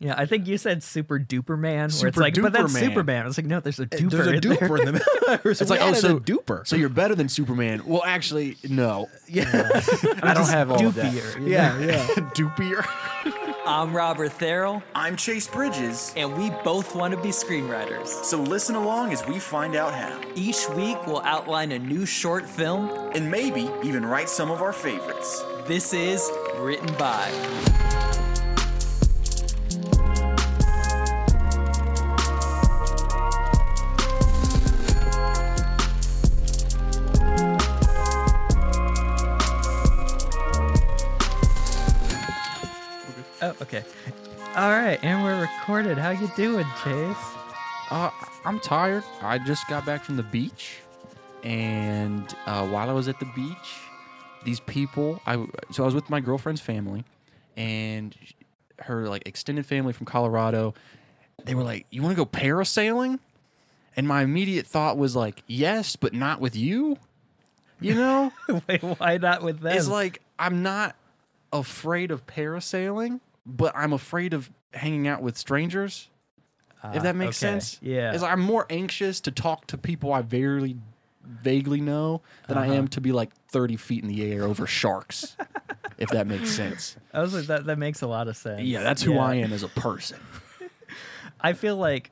Yeah, I think you said super duper man, where Super it's like, but that's duper man. Superman. I was like, no, there's a eh, duper. There's a in there. duper in the middle. It's like, oh, so duper. So you're better than Superman. Well, actually, no. yeah, I don't have all of that. Dupier. you know? yeah, yeah. Dupier. I'm Robert Therrell, I'm Chase Bridges, and we both want to be screenwriters. so listen along as we find out how. Each week, we'll outline a new short film. And maybe even write some of our favorites. This is Written By. Okay. All right, and we're recorded. How you doing, Chase? Uh, I'm tired. I just got back from the beach, and uh, while I was at the beach, these people. I so I was with my girlfriend's family, and her like extended family from Colorado. They were like, "You want to go parasailing?" And my immediate thought was like, "Yes, but not with you." You know, Wait, why not with them? it's like I'm not afraid of parasailing, but I'm afraid of hanging out with strangers if that makes okay. sense. Yeah. It's like I'm more anxious to talk to people I very vaguely know than I Uh-huh. am to be like 30 feet in the air over sharks, if that makes sense. I was like, that that makes a lot of sense. Yeah, that's who Yeah. I am as a person. I feel like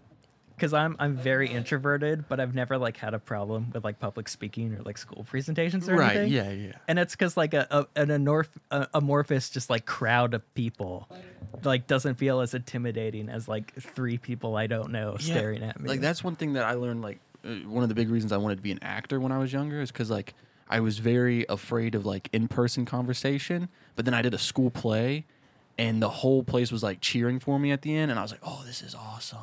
because I'm I'm very introverted, but I've never like had a problem with like public speaking or like school presentations or Right. anything. Yeah. Yeah. And it's because like a, a an amorph, a, amorphous just like crowd of people like doesn't feel as intimidating as like three people I don't know Yeah, staring at me. Like that's one thing that I learned. Like uh, one of the big reasons I wanted to be an actor when I was younger is because like I was very afraid of like in person conversation. But then I did a school play, and the whole place was like cheering for me at the end, and I was like, oh, this is awesome.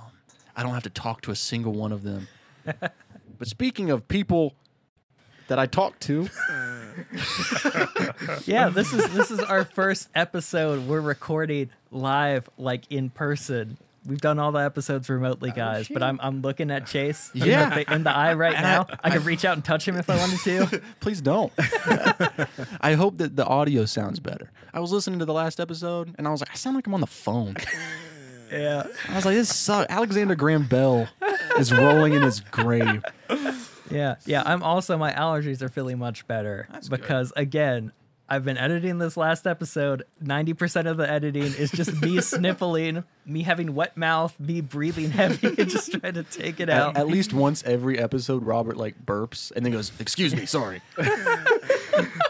I don't have to talk to a single one of them. but speaking of people that I talked to, yeah, this is this is our first episode. We're recording live, like in person. We've done all the episodes remotely, guys. but I'm I'm looking at Chase in the Yeah. fa- in the eye right now. I could reach out and touch him if I wanted to. please don't. I hope that the audio sounds better. I was listening to the last episode, and I was like, I sound like I'm on the phone. Yeah. I was like, this sucks. Alexander Graham Bell is rolling in his grave. Yeah, yeah. I'm also my allergies are feeling much better That's good. because again, I've been editing this last episode. Ninety percent of the editing is just me sniffling, me having wet mouth, me breathing heavy, and just trying to take it out. At, at least once every episode, Robert like burps and then goes, "Excuse me, sorry."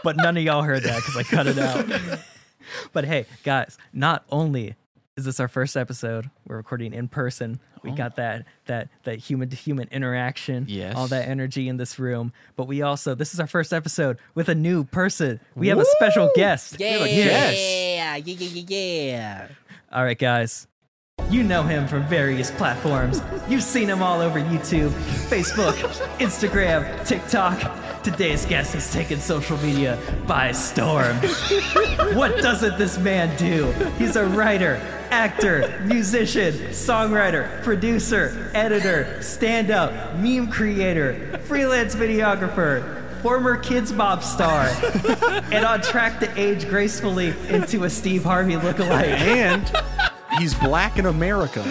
but none of y'all heard that because I cut it out. but hey, guys, not only is this our first episode, we're recording in person. We oh. got that that that human to human interaction, Yes. all that energy in this room. But we also this is our first episode with a new person. We have a special guest. Yeah, Yes. yeah, yeah, yeah, yeah. All right, guys. You know him from various platforms. You've seen him all over YouTube, Facebook, Instagram, TikTok. Today's guest has taken social media by storm. what doesn't this man do? He's a writer, actor, musician, songwriter, producer, editor, stand up, meme creator, freelance videographer, former Kidz Bop star, and on track to age gracefully into a Steve Harvey lookalike. And he's black in America.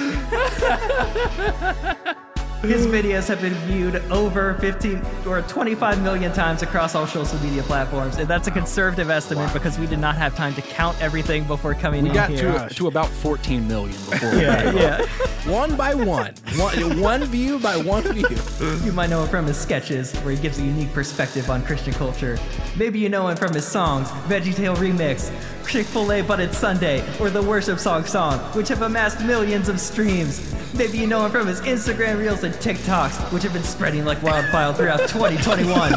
His videos have been viewed over 15 or 25 million times across all social media platforms, and that's a conservative estimate because we did not have time to count everything before coming We in got here. to to about 14 million before. yeah, yeah. One by one. one. One view by one view. You might know him from his sketches, where he gives a unique perspective on Christian culture. Maybe you know him from his songs, VeggieTale Remix, Chick-fil-A But It's Sunday, or the Worship Song Song, which have amassed millions of streams. Maybe you know him from his Instagram Reels and TikToks, which have been spreading like wildfire throughout 2021.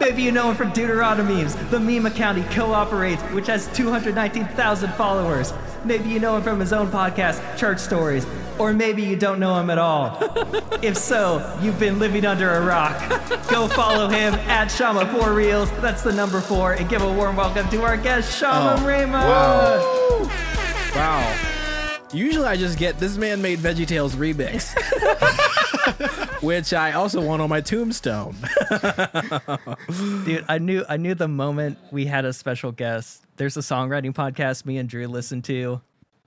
Maybe you know him from Deuteronomemes, the meme account he co-operates, which has 219,000 followers. Maybe you know him from his own podcast, Church Stories. Or maybe you don't know him at all. If so, you've been living under a rock. Go follow him at Shama Four Reels. That's the number four. And give a warm welcome to our guest, Shama Oh, Raymond. Wow. Usually I just get this man made VeggieTales remix, which I also want on my tombstone. Dude, I knew I knew the moment we had a special guest. There's a songwriting podcast me and Drew listen to.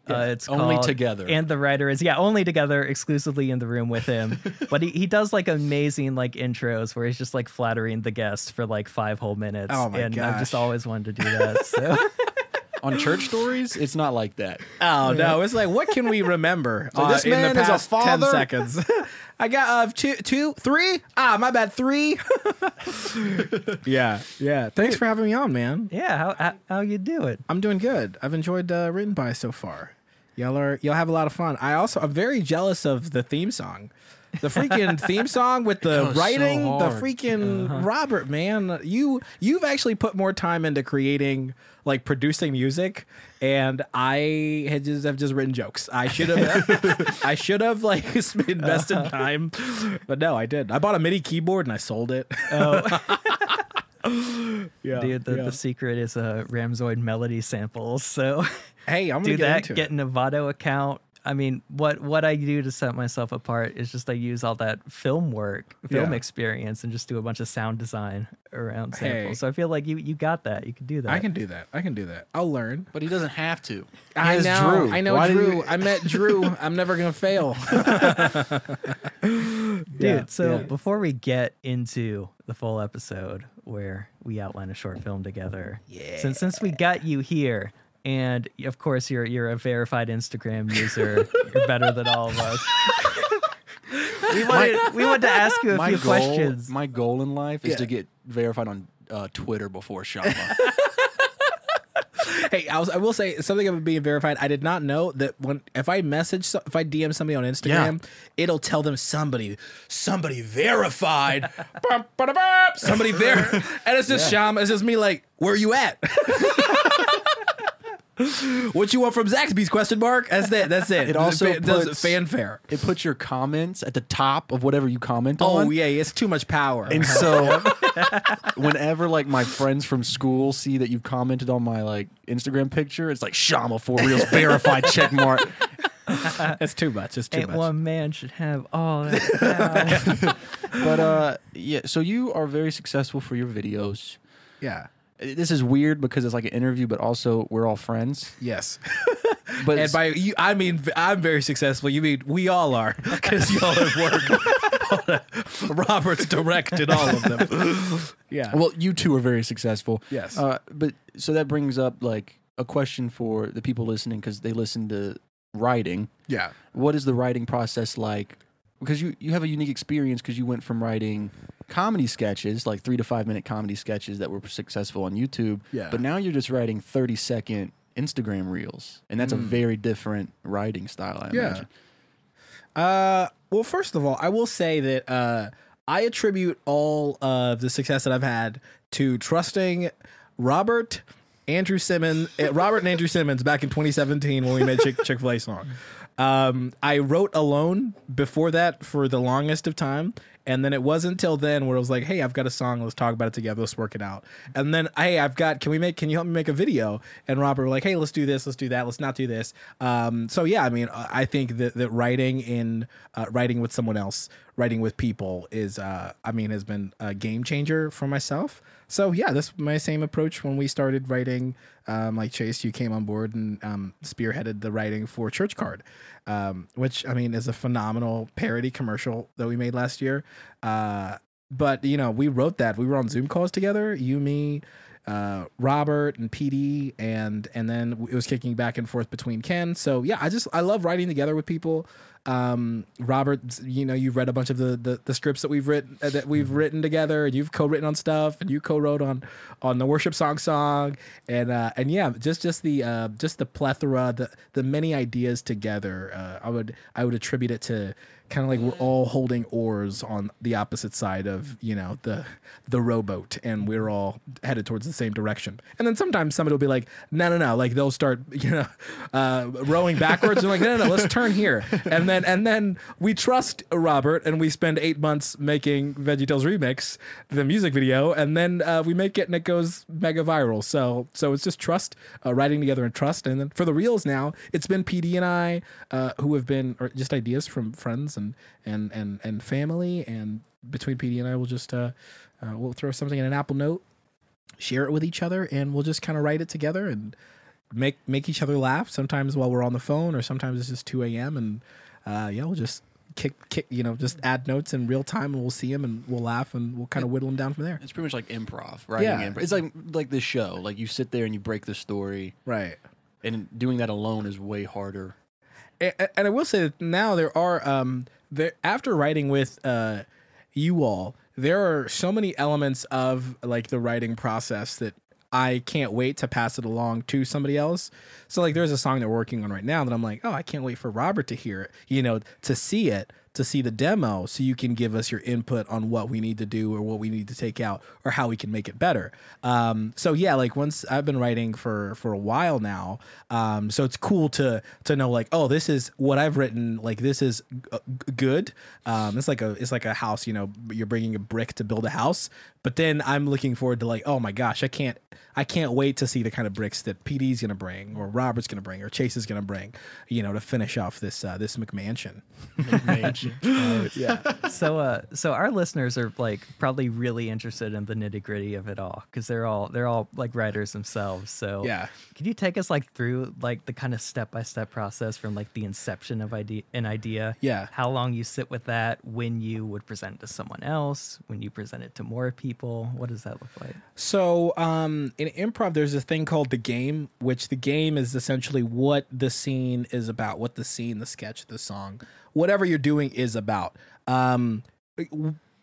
Uh, it's Only Together. and the writer is yeah, only together, exclusively in the room with him. but he, he does like amazing like intros where he's just like flattering the guest for like five whole minutes. Oh my and I've just always wanted to do that. So On church stories, it's not like that. Oh no! It's like what can we remember? like, uh, this in the man is a past ten seconds. I got uh two, two, three. Ah, my bad, three. yeah, yeah. Thanks for having me on, man. yeah, how how, how you do it? I'm doing good. I've enjoyed uh, written by so far. Y'all are y'all have a lot of fun. I also I'm very jealous of the theme song. The freaking theme song with the was so writing, the hard. freaking Robert man, you you've actually put more time into creating like producing music, and I had just have just written jokes. I should have I should have like invested time, but no, I did. I bought a MIDI keyboard and I sold it. yeah, Dude, the, yeah. the secret is uh, Ramzoid melody samples. So hey, I'm gonna do get that, get it. an Avado account. I mean, what what I do to set myself apart is just I use all that film work, film Yeah. experience, and just do a bunch of sound design around Hey. samples. So I feel like you you got that. You can do that. I can do that. I can do that. I'll learn. But he doesn't have to. He I know. Drew. I know Why did Drew. you- I met Drew. I'm never gonna fail. Dude, Yeah, so yeah. before we get into the full episode where we outline a short film together, yeah. since since we got you here, and of course you're you're a verified Instagram user, you're better than all of us. we wanted we wanted to ask you a few goal, questions. My goal in life is Yeah. to get verified on uh, Twitter before Shama. hey, I was. I will say something about being verified. I did not know that when if I message, if I DM somebody on Instagram, it'll tell them somebody, somebody verified. Bum, ba-da, bum, somebody ver, and it's just Shama. It's just me. Like, where are you at? What you want from Zaxby's? Question mark. That's it. That's it. It also Fan- does puts- fanfare. it puts your comments at the top of whatever you comment Oh on. Oh yeah, it's too much power. And so, whenever like my friends from school see that you've commented on my like Instagram picture, it's like Shama for reals verified check mark. it's too much. It's too Ain't much. one man should have all that. power. But uh, yeah. So you are very successful for your videos. Yeah. This is weird because it's like an interview, but also we're all friends. Yes. But And by you, I mean I'm very successful. You mean we all are because y'all have worked. Robert's directed all of them. Yeah. Well, you two are very successful. Yes. Uh, but so that brings up like a question for the people listening because they listen to writing. yeah. What is the writing process like? Because you you have a unique experience because you went from writing comedy sketches, like three to five minute comedy sketches that were successful on YouTube. Yeah. But now you're just writing thirty second Instagram reels, and that's a very different writing style. I Mm. Yeah. imagine. Uh, well, first of all, I will say that uh, I attribute all of the success that I've had to trusting Robert, Andrew Simmons, uh, Robert and Andrew Simmons back in 2017 when we made Chick Chick Fil A song. Um, I wrote alone before that for the longest of time. And then it wasn't until then where I was like, "Hey, I've got a song. Let's talk about it together. Let's work it out." And then, "Hey, I've got. Can we make? Can you help me make a video?" And Robert were like, "Hey, let's do this. Let's do that. Let's not do this." Um, so yeah, I mean, I think that that writing in uh, writing with someone else, writing with people is, uh, I mean, has been a game changer for myself. So yeah, that's my same approach when we started writing. Um, like Chase, you came on board and um, spearheaded the writing for Church Card, um, which I mean is a phenomenal parody commercial that we made last year. Uh, but you know, we wrote that. We were on Zoom calls together. You, me, uh, Robert, and PD, and and then it was kicking back and forth between Ken. So yeah, I just I love writing together with people. Um, Robert, you know, you've read a bunch of the, the, the scripts that we've written uh, that we've written together, and you've co-written on stuff, and you co-wrote on on the worship song song, and uh, and yeah, just just the uh, just the plethora, the the many ideas together. Uh, I would I would attribute it to kind of like we're all holding oars on the opposite side of you know the the rowboat and we're all headed towards the same direction. And then sometimes somebody will be like no no no like they'll start you know uh, rowing backwards. And like no no no let's turn here. And then and then we trust robert and we spend eight months making veggietales remix the music video and then uh, we make it and it goes mega viral. So so it's just trust uh, writing together and trust. And then for the reels now it's been pd and i uh, who have been or just ideas from friends and and and and family and between PD and I we'll just uh, uh we'll throw something in an Apple Note, share it with each other, and we'll just kind of write it together and make make each other laugh. Sometimes while we're on the phone, or sometimes it's just two a.m. and uh, yeah, we'll just kick kick you know just add notes in real time, and we'll see them and we'll laugh and we'll kind of whittle them down from there. It's pretty much like improv, writing Yeah. It's like like this show. Like you sit there and you break the story, Right. and doing that alone is way harder. And, I will say that now there are um there after writing with uh you all there are so many elements of like the writing process that I can't wait to pass it along to somebody else. So like there's a song that we're working on right now that I'm like, oh, I can't wait for Robert to hear it, you know, to see it, to see the demo so you can give us your input on what we need to do or what we need to take out or how we can make it better. Um, so yeah, like once I've been writing for for a while now, um, so it's cool to to know like, oh, this is what I've written. Like this is g- good. Um, it's like a it's like a house. You know, you're bringing a brick to build a house. But then I'm looking forward to like, oh my gosh, I can't I can't wait to see the kind of bricks that PD's gonna bring or Robert's gonna bring or Chase is gonna bring. You know, to finish off this uh, this McMansion. yeah. so uh so our listeners are like probably really interested in the nitty gritty of it all because they're all they're all like writers themselves so Yeah. could you take us like through like the kind of step-by-step process from like the inception of idea an idea Yeah. how long you sit with that when you would present it to someone else when you present it to more people what does that look like So, um, in improv, there's a thing called the game, which the game is essentially what the scene is about, what the scene, the sketch, the song, whatever you're doing is about. Um,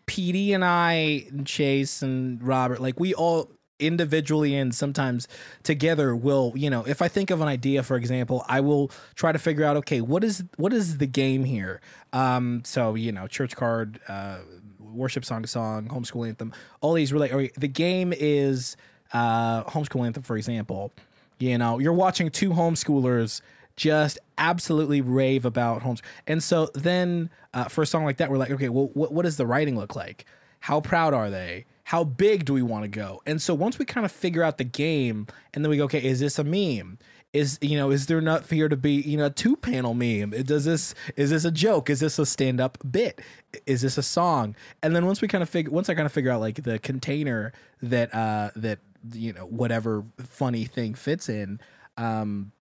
PD and I, and Chase and Robert, like we all individually and sometimes together will you know if i think of an idea for example i will try to figure out okay what is what is the game here um so you know church card uh worship song to song homeschool anthem all these really the game is uh homeschool anthem for example you know you're watching two homeschoolers just absolutely rave about homes and so then uh, for a song like that we're like okay well what, what does the writing look like? How proud are they? How big do we want to go? And so once we kind of figure out the game and then we go okay is this a meme? Is you know is there not fear to be you know a two panel meme does this is this a joke? Is this a stand up bit? Is this a song? And then once we kind of figure once i kind of figure out like the container that uh that you know whatever funny thing fits in um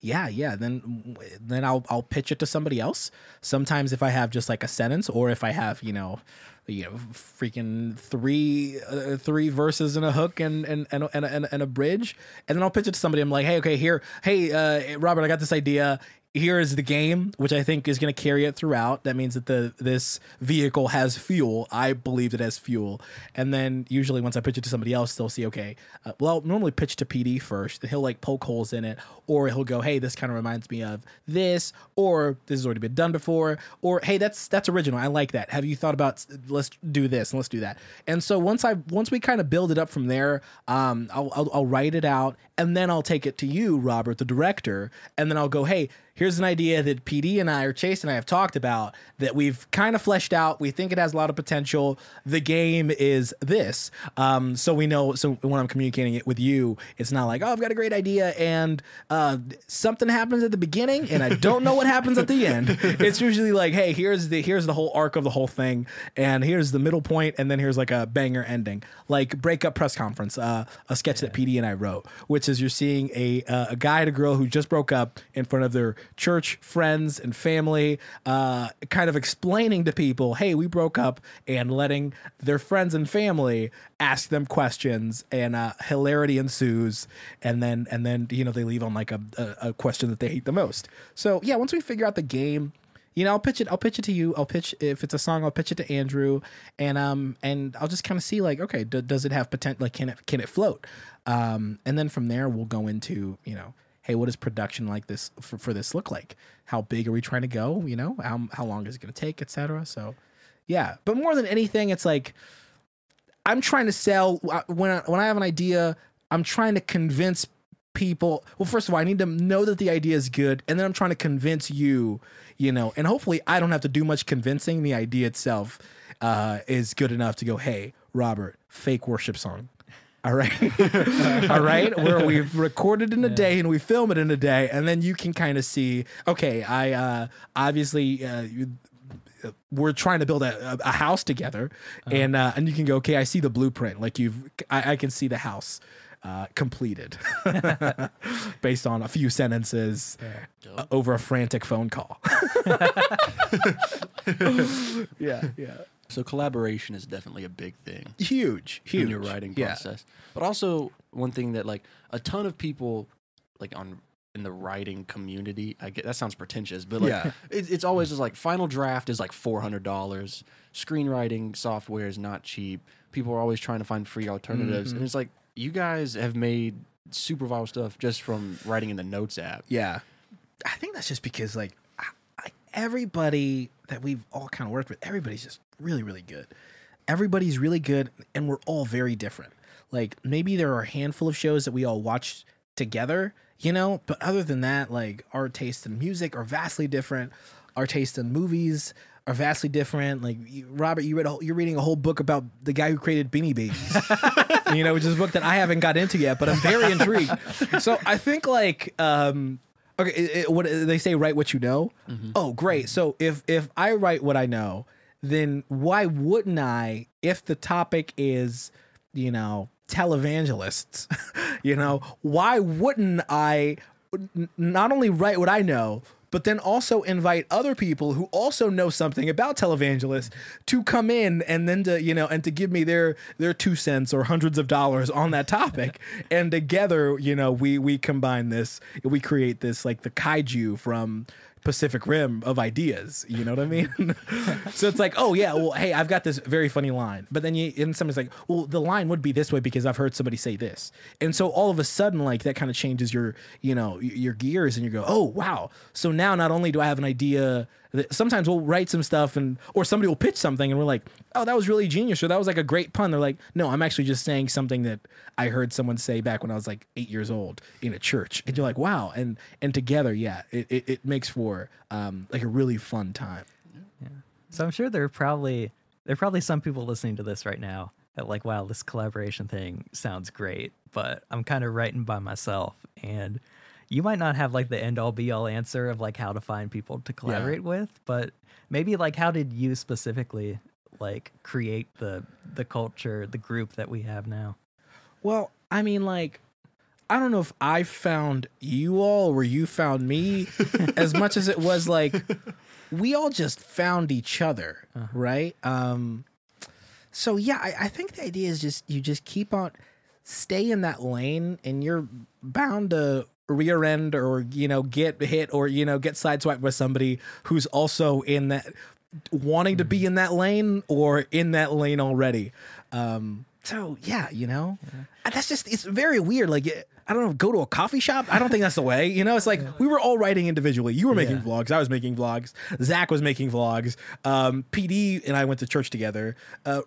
yeah yeah then then i'll i'll pitch it to somebody else. Sometimes if i have just like a sentence or if i have you know you know freaking three uh, three verses and a hook and and and, and, and, and a bridge and then i'll pitch it to somebody. I'm like hey okay here hey uh, robert i got this idea here is the game, which I think is going to carry it throughout. That means that the this vehicle has fuel. I believe it has fuel, and then usually once I pitch it to somebody else, they'll see okay. Uh, well, I'll normally pitch to PD first. He'll like poke holes in it, or he'll go, "Hey, this kind of reminds me of this," or "This has already been done before," or "Hey, that's that's original. I like that. Have you thought about let's do this and let's do that?" And so once I once we kind of build it up from there, um, I'll, I'll I'll write it out, and then I'll take it to you, Robert, the director, and then I'll go, "Hey." Here's an idea that PD and I or Chase and I have talked about that we've kind of fleshed out. We think it has a lot of potential. The game is this. Um, so we know, so when I'm communicating it with you, it's not like, oh, I've got a great idea and uh, something happens at the beginning and I don't know what happens at the end. It's usually like, hey, here's the here's the whole arc of the whole thing, and here's the middle point, and then here's like a banger ending, like breakup press conference, uh, a sketch that PD and I wrote, which is you're seeing a uh, a guy and a girl who just broke up in front of their church friends and family, uh, kind of explaining to people, hey, we broke up, and letting their friends and family ask them questions, and uh, hilarity ensues, and then and then you know they leave on like a, a, a question that they hate the most. So yeah, once we figure out the game. You know, I'll pitch it. I'll pitch it to you. I'll pitch if it's a song. I'll pitch it to Andrew, and um, and I'll just kind of see like, okay, d- does it have potential? Like, can it can it float? Um, and then from there, we'll go into you know, hey, what does production like this for, for this look like? How big are we trying to go? You know, how how long is it going to take, etc. So, yeah. But more than anything, it's like I'm trying to sell when I, when I have an idea. I'm trying to convince people. Well, first of all, I need to know that the idea is good, and then I'm trying to convince you. You know, and hopefully, I don't have to do much convincing. The idea itself uh, is good enough to go, hey, Robert, fake worship song. All right. All right. Where we've recorded in a day and we film it in a day. And then you can kind of see, okay, I uh, obviously, uh, you, we're trying to build a, a house together. And, uh, and you can go, okay, I see the blueprint. Like you've, I, I can see the house. uh, completed based on a few sentences uh, over a frantic phone call. yeah, yeah. So collaboration is definitely a big thing. Huge, huge. in your writing Yeah. process. But also one thing that like a ton of people like on in the writing community, I get that sounds pretentious, but like Yeah. it, it's always just like final draft is like four hundred dollars. Screenwriting software is not cheap. People are always trying to find free alternatives, Mm-hmm. and it's like you guys have made super viral stuff just from writing in the notes app. Yeah. I think that's just because like everybody that we've all kind of worked with, everybody's just really, really good. Everybody's really good, and we're all very different. Like maybe there are a handful of shows that we all watch together, you know, but other than that, like our taste in music are vastly different. Our taste in movies are vastly different. Like you, Robert, you read a, you're reading a whole book about the guy who created Beanie Babies you know, which is a book that I haven't got into yet, but I'm very intrigued. So I think like, um, okay, it, it- what they say, write what you know. Mm-hmm. Oh, great. Mm-hmm. So if if I write what I know, then why wouldn't I? If the topic is, you know, televangelists, you know, why wouldn't I n- not only write what I know? But then also invite other people who also know something about televangelists to come in and then to you know and to give me their their two cents or hundreds of dollars on that topic, and together you know we we combine this, we create this like the kaiju from Pacific Rim of ideas. You know what I mean? so it's like, oh yeah, well, hey, I've got this very funny line, but then you and somebody's like, well, the line would be this way because I've heard somebody say this, and so all of a sudden, like that kind of changes your, you know, your gears, and you go, oh wow. So now not only do I have an idea. Sometimes we'll write some stuff and or somebody will pitch something and we're like, oh, that was really genius or that was like a great pun. They're like, no, I'm actually just saying something that I heard someone say back when I was like eight years old in a church. And you're like, wow. And and together, yeah, it, it, it makes for um like a really fun time. Yeah. So I'm sure there are probably there are probably some people listening to this right now that like, wow, this collaboration thing sounds great, but I'm kind of writing by myself, and you might not have like the end all be all answer of like how to find people to collaborate with, but maybe like how did you specifically like create the the culture, the group that we have now? Well, I mean, like, I don't know if I found you all or you found me as much as it was like we all just found each other, right? Um, so yeah, I, I think the idea is just you just keep on stay in that lane, and you're bound to rear end or you know get hit or you know get sideswiped by somebody who's also in that wanting to be in that lane or in that lane already. Um, so yeah, you know, Uh, that's just it's very weird. Like it- I don't know, go to a coffee shop. I don't think that's the way. You know, it's like we were all writing individually. You were making Yeah. vlogs. I was making vlogs. Zach was making vlogs. Um, PD and I went to church together. Uh,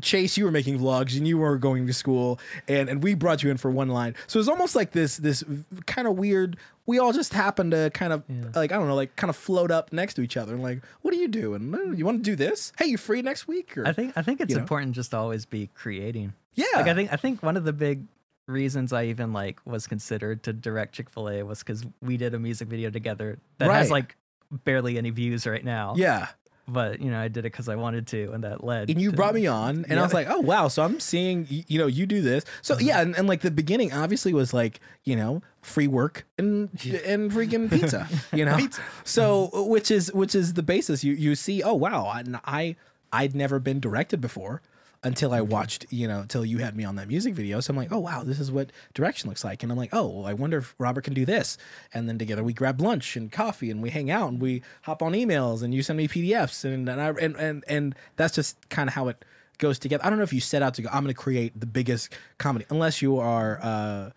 Chase, you were making vlogs and you were going to school, and and we brought you in for one line. So it's almost like this this kind of weird. We all just happened to kind of like I don't know, like kind of float up next to each other and like, what are you doing? "Oh, You want to do this? Hey, you free next week? Or I think I think it's you know? important just to always be creating. yeah, Like I think I think one of the big reasons I even like was considered to direct Chick Fil A was because we did a music video together that has like barely any views right now. yeah. but you know I did it because I wanted to, and that led. and you to- brought me on and i was like oh wow so i'm seeing you know you do this. So mm-hmm. yeah and, and like the beginning obviously was like you know free work and and freaking pizza you know? So which is which is the basis. You you see oh wow I, I i'd never been directed before until I watched, you know, until you had me on that music video. So I'm like, oh wow, this is what direction looks like. And I'm like, oh, well, I wonder if Robert can do this. And then together we grab lunch and coffee and we hang out and we hop on emails and you send me PDFs and and I and and, and that's just kind of how it goes together. I don't know if you set out to go, I'm gonna create the biggest comedy, unless you are uh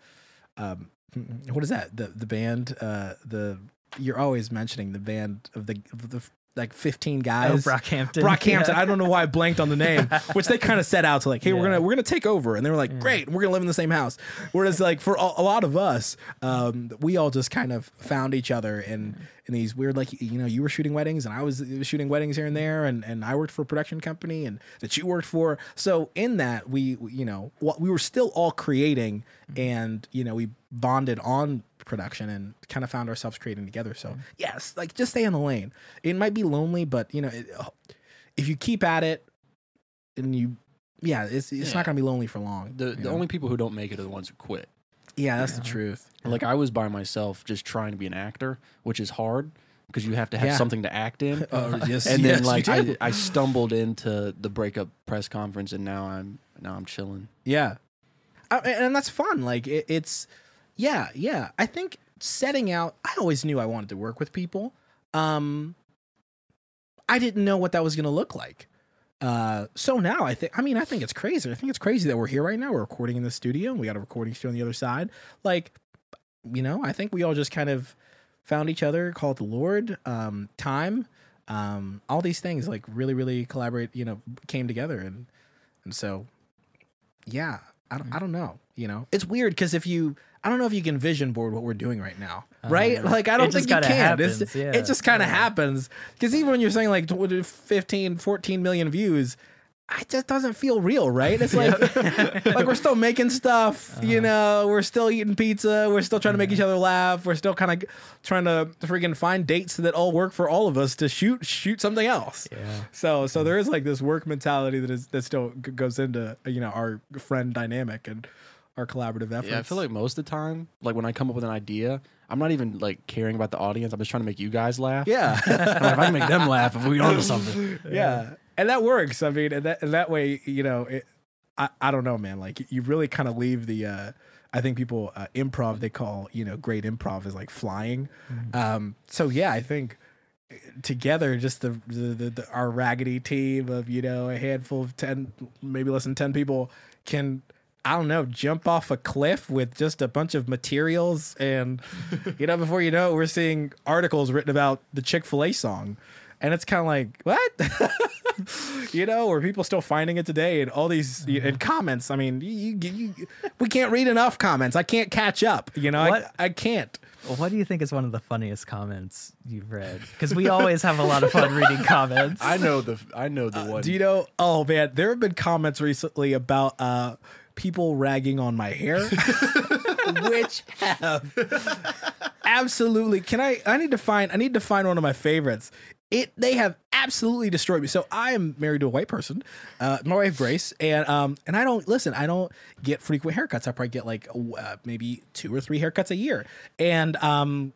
um what is that? The the band, uh the you're always mentioning the band of the of the like 15 guys. Oh, Brockhampton. Brockhampton. Yeah. I don't know why I blanked on the name, which they kind of set out to like, hey, we're gonna we're gonna take over, and they were like, great, we're gonna live in the same house. Whereas like for a, a lot of us, um, we all just kind of found each other in in these weird like you know you were shooting weddings and I was shooting weddings here and there, and and I worked for a production company and that you worked for. So in that we we, you know what we were still all creating, and you know we bonded on production and kind of found ourselves creating together. So mm. yes, like just stay in the lane. It might be lonely, but you know, it, uh, if you keep at it and you yeah, it's it's Yeah. not gonna be lonely for long. The the know? only people who don't make it are the ones who quit. yeah, that's the truth. Like I was by myself, just trying to be an actor, which is hard because you have to have Yeah. something to act in. Oh, yes, and then you like. I, I stumbled into the breakup press conference, and now I'm now I'm chilling. Yeah, I, and that's fun. Like it, it's, yeah, yeah. I think setting out. I always knew I wanted to work with people. Um, I didn't know what that was going to look like. Uh, so now I think. I mean, I think it's crazy. I think it's crazy that we're here right now. We're recording in the studio, and we got a recording studio on the other side. Like, you know, I think we all just kind of found each other, called the Lord, um, time, um, all these things. Like really, really collaborate. You know, came together, and and so yeah i don't, I don't know you know it's weird because if you i don't know if you can vision board what we're doing right now right? yeah. like i don't think you can. Happens, yeah. it just kind of happens. Because even when you're saying like tw- 15 14 million views it just doesn't feel real right? It's like like we're still making stuff Uh-huh. you know? We're still eating pizza. We're still trying to make each other laugh. We're still kind of trying to freaking find dates that all work for all of us to shoot shoot something else. Yeah. so so there is like this work mentality that is that still goes into you know our friend dynamic and our collaborative efforts. Yeah, I feel like most of the time, like when I come up with an idea, I'm not even like caring about the audience. I'm just trying to make you guys laugh. yeah, like, if I can make them laugh, if we onto something. yeah, and that works. I mean, and that and that way, you know, it, I I don't know, man. Like you really kind of leave the. uh I think people uh, improv they call you know great improv is like flying. Um, so yeah, I think together just the, the, the, the our raggedy team of you know a handful of 10 maybe less than 10 people can i don't know jump off a cliff with just a bunch of materials and you know before you know it we're seeing articles written about the chick-fil-a song and it's kind of like what you know or people still finding it today and all these and comments i mean you, you, you, we can't read enough comments i can't catch up you know What- I, I can't what do you think is one of the funniest comments you've read? Because we always have a lot of fun reading comments. I know the I know the one. Do you know? Oh man, there have been comments recently about uh, people ragging on my hair, which have absolutely. Can I? I need to find. I need to find one of my favorites. It. They have absolutely destroyed me. So I am married to a white person, uh, my wife Grace, and um, and I don't listen. I don't get frequent haircuts. I probably get like uh, maybe two or three haircuts a year, and um,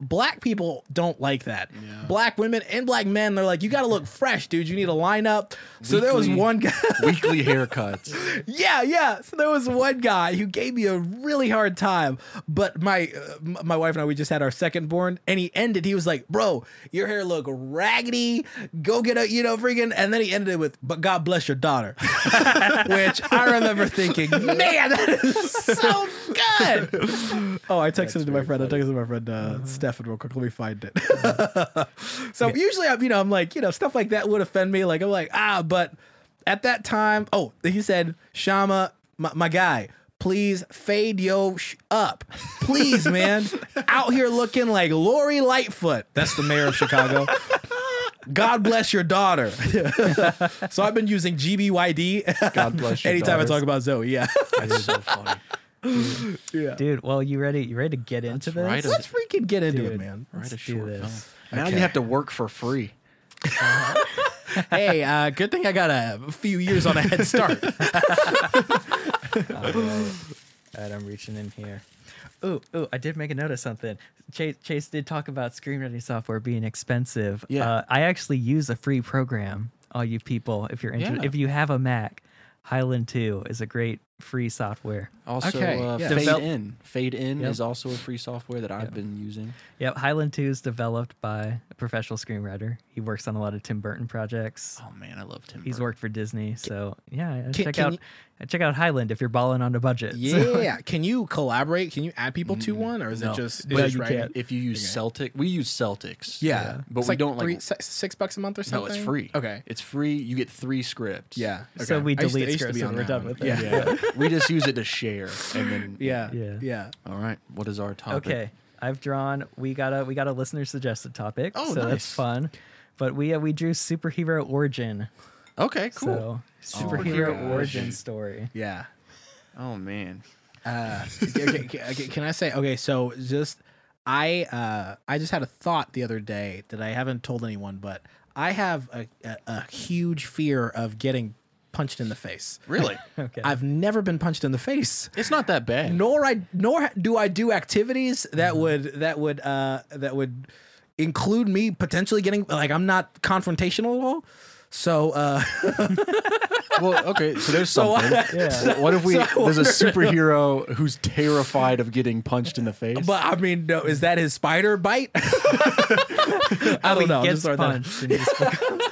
black people don't like that. Black women and black men, they're like, you got to look fresh, dude. You need a line up. So there was one guy. weekly haircuts. yeah, yeah. So there was one guy who gave me a really hard time. But my uh, my wife and I, we just had our second born, and he ended. He was like, "Bro, your hair look raggedy. Go get a, you know, freaking." And then he ended it with, "But God bless your daughter," which I remember thinking, "Man, that is so good." oh, I texted it to my friend. I texted it to my friend uh, Stefan real quick. Let me find it. so usually, I'm, you know, I'm like, you know, stuff like that would offend me. Like I'm like, ah, but at that time, oh, he said, Shama, my, my guy, please fade yo sh- up. Please, man. Out here looking like Lori Lightfoot. That's the mayor of Chicago. God bless your daughter. so I've been using GBYD. God bless Anytime I talk about Zoe, yeah. That's so funny. yeah. Dude, well, you ready? You ready to get into this? right. Let's freaking get into it, Dude. man. Write a Let's do short this. film. Now Okay. you have to work for free. Hey, uh, good thing I got a few years on a head start. All right, I'm reaching in here. Ooh, ooh, I did make a note of something. Chase, Chase did talk about screenwriting software being expensive. Yeah. Uh, I actually use a free program, all you people, if you're interested. Yeah. If you have a Mac, Highland 2 is a great free software. Also, Okay, uh, yeah. Fade Develop- In. Fade In Yep. is also a free software that I've Yep. been using. Yep, Highland 2 is developed by a professional screenwriter. He works on a lot of Tim Burton projects. Oh man, I love Tim. He's Burton. worked for Disney, so yeah, Can- check can out you- check out Highland if you're balling on a budget. So- yeah. Can you collaborate? Can you add people to one, or is No. it just? No, it's just you writing? can't. If you use Celtx, we use Celtx. Yeah, but It's we like don't three, like. six bucks a month or something? No, it's free. Okay. it's free. You get three scripts. Yeah. So we I used to- delete to scripts and we're done with it. Yeah. yeah. we just use it to share, and then Yeah. Yeah. Yeah. All right, what is our topic? Okay, I've drawn. We got a we got a listener suggested topic, Oh, so that's nice. fun. But we uh, we drew superhero origin. Okay. Cool. So Oh, superhero gosh. origin story. Yeah. Oh man. Uh, okay, okay, okay, can I say okay? So just I uh I just had a thought the other day that I haven't told anyone, but I have a, a, a huge fear of getting punched in the face. Really? Okay. I've never been punched in the face. it's not that bad. Nor I nor do I do activities that would that would uh that would include me potentially getting like I'm not confrontational at all. So uh Well, okay, so there's something. Yeah. What if we So there's a superhero who's terrified of getting punched in the face? but I mean no, is that his spider bite? I don't he know. Gets just throwing that- punched. and he just becomes-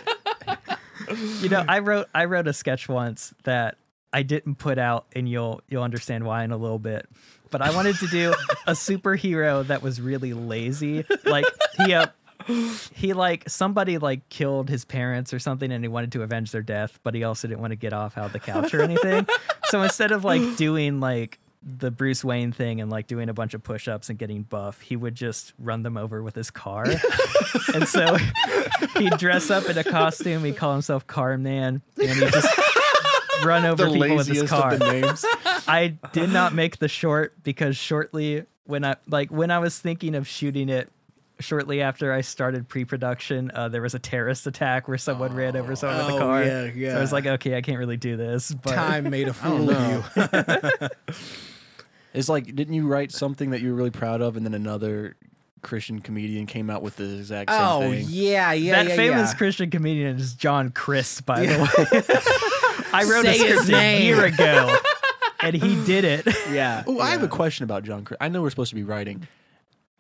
you know, I wrote I wrote a sketch once that I didn't put out, and you'll you'll understand why in a little bit. But I wanted to do a superhero that was really lazy. Like he uh, he like somebody like killed his parents or something, and he wanted to avenge their death, but he also didn't want to get off out of the couch or anything. so instead of like doing like the Bruce Wayne thing and like doing a bunch of push-ups and getting buff, he would just run them over with his car. and so he'd dress up in a costume. He'd call himself Car Man, and he'd just run over the people with his car. names. I did not make the short because shortly when I like when I was thinking of shooting it. Shortly after I started pre-production, uh, there was a terrorist attack where someone ran over someone with Oh, a car. yeah, So yeah. I was like, okay, I can't really do this. But Time made a fool of you. It's like, didn't you write something that you were really proud of, and then another Christian comedian came out with the exact same thing? Oh thing? yeah, yeah, that yeah, famous yeah. Christian comedian is John Crist, by the way. I wrote Say a script a year ago, and he did it. Yeah. Oh, I have a question about John. Crist. I know we're supposed to be writing.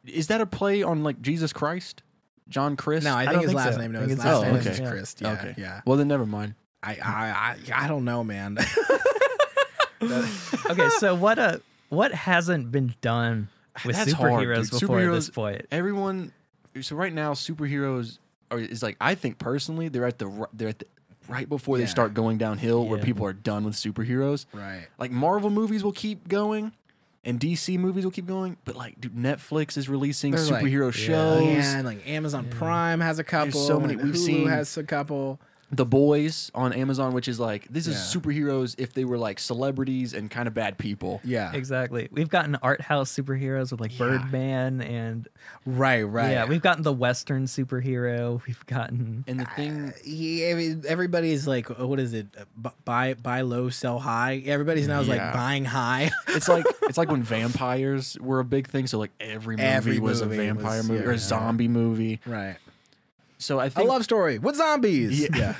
Is that a play on like Jesus Christ, John Crist? No, I don't think his think last so. name. No, I think his it's last his name name. is Okay. Crist. Yeah, okay. yeah. Well, then never mind. I, I, I, I don't know, man. okay, so what uh what hasn't been done with That's hard, superheroes dude. before this point? Everyone. So right now, superheroes are is like I think personally they're at the they're at the right before they start going downhill, where people are done with superheroes. right. Like Marvel movies will keep going. And DC movies will keep going, but like, dude, Netflix is releasing There's, like- superhero Yeah. shows. Yeah, and like Amazon Prime has a couple. so many- we've Hulu seen- has a couple. The Boys on Amazon, which is like this is Yeah. superheroes if they were like celebrities and kind of bad people. Yeah. Exactly. We've gotten art house superheroes with like Birdman and Right. Right. yeah, we've gotten the Western superhero. We've gotten And the thing, He, I mean, everybody's like, uh, what is it? Uh, bu- Buy buy low, sell high. Everybody's now is like buying high. it's like it's like when vampires were a big thing. So like every movie Every was a movie vampire was- movie or yeah. a zombie movie. right. So I A think a love story with zombies. Yeah.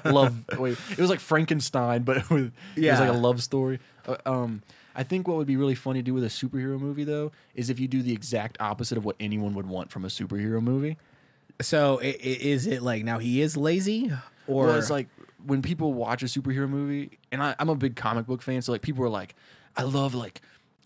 love. Wait, it was like Frankenstein, but with, it was like a love story. Uh, um, I think what would be really funny to do with a superhero movie though is if you do the exact opposite of what anyone would want from a superhero movie. So i- i- is it like now he is lazy, or Well, it's like when people watch a superhero movie, and I, I'm a big comic book fan, so like people are like, I love like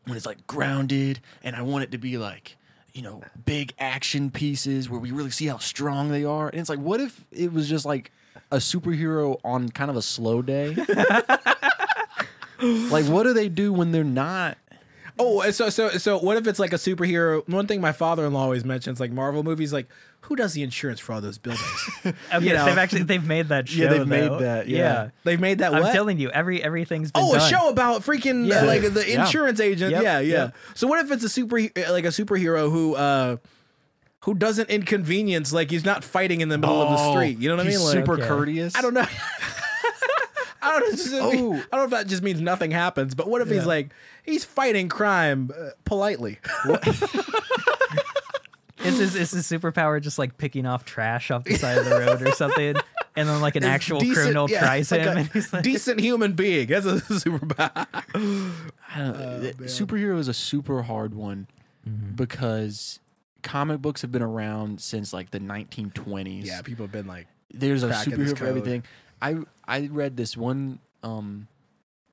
when it's like grounded, and I want it to be like, you know, big action pieces where we really see how strong they are. And it's like, what if it was just like a superhero on kind of a slow day? like, what do they do when they're not? Oh, so so so what if it's like a superhero? One thing my father-in-law always mentions, like Marvel movies, like who does the insurance for all those buildings? okay. You know. They've actually they've made that show. Yeah, they've made that, yeah. They've made that. I'm telling you, every everything's been Oh, a show about freaking Yeah. uh, like the Yeah. insurance agent. Yep, Yeah, yeah. yep. So what if it's a super like a superhero who uh who doesn't inconvenience like he's not fighting in the middle of the street. You know what I Oh, mean? Like super Okay. courteous. I don't know. I don't know. just- Oh. I don't know if that just means nothing happens, but what if he's like he's fighting crime uh, politely? Is his is his superpower just like picking off trash off the side of the road or something? And then like an actual Decent- criminal yeah, tries like him and he's like decent human being. That's a superpower. I don't know. Th- superhero is a super hard one Mm-hmm. because comic books have been around since like the 1920s. Yeah, people have been like, there's a superhero for everything. I I read this one um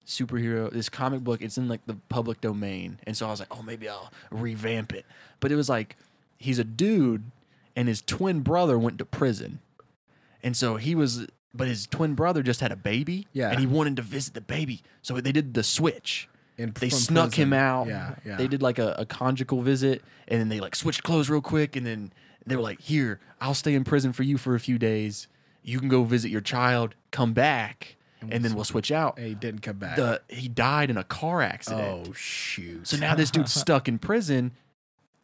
superhero this comic book. It's in like the public domain, and so I was like, oh, maybe I'll revamp it. But it was like he's a dude, and his twin brother went to prison, and so he was. But his twin brother just had a baby, Yeah. and he wanted to visit the baby, so they did the switch and they snuck prison. him out. Yeah, yeah. They did like a, a conjugal visit, and then they like switched clothes real quick, and then they were like, "Here, I'll stay in prison for you for a few days. You can go visit your child, come back, and then we'll switch out." And he didn't come back. The he died in a car accident. oh shoot! So now this dude's stuck in prison.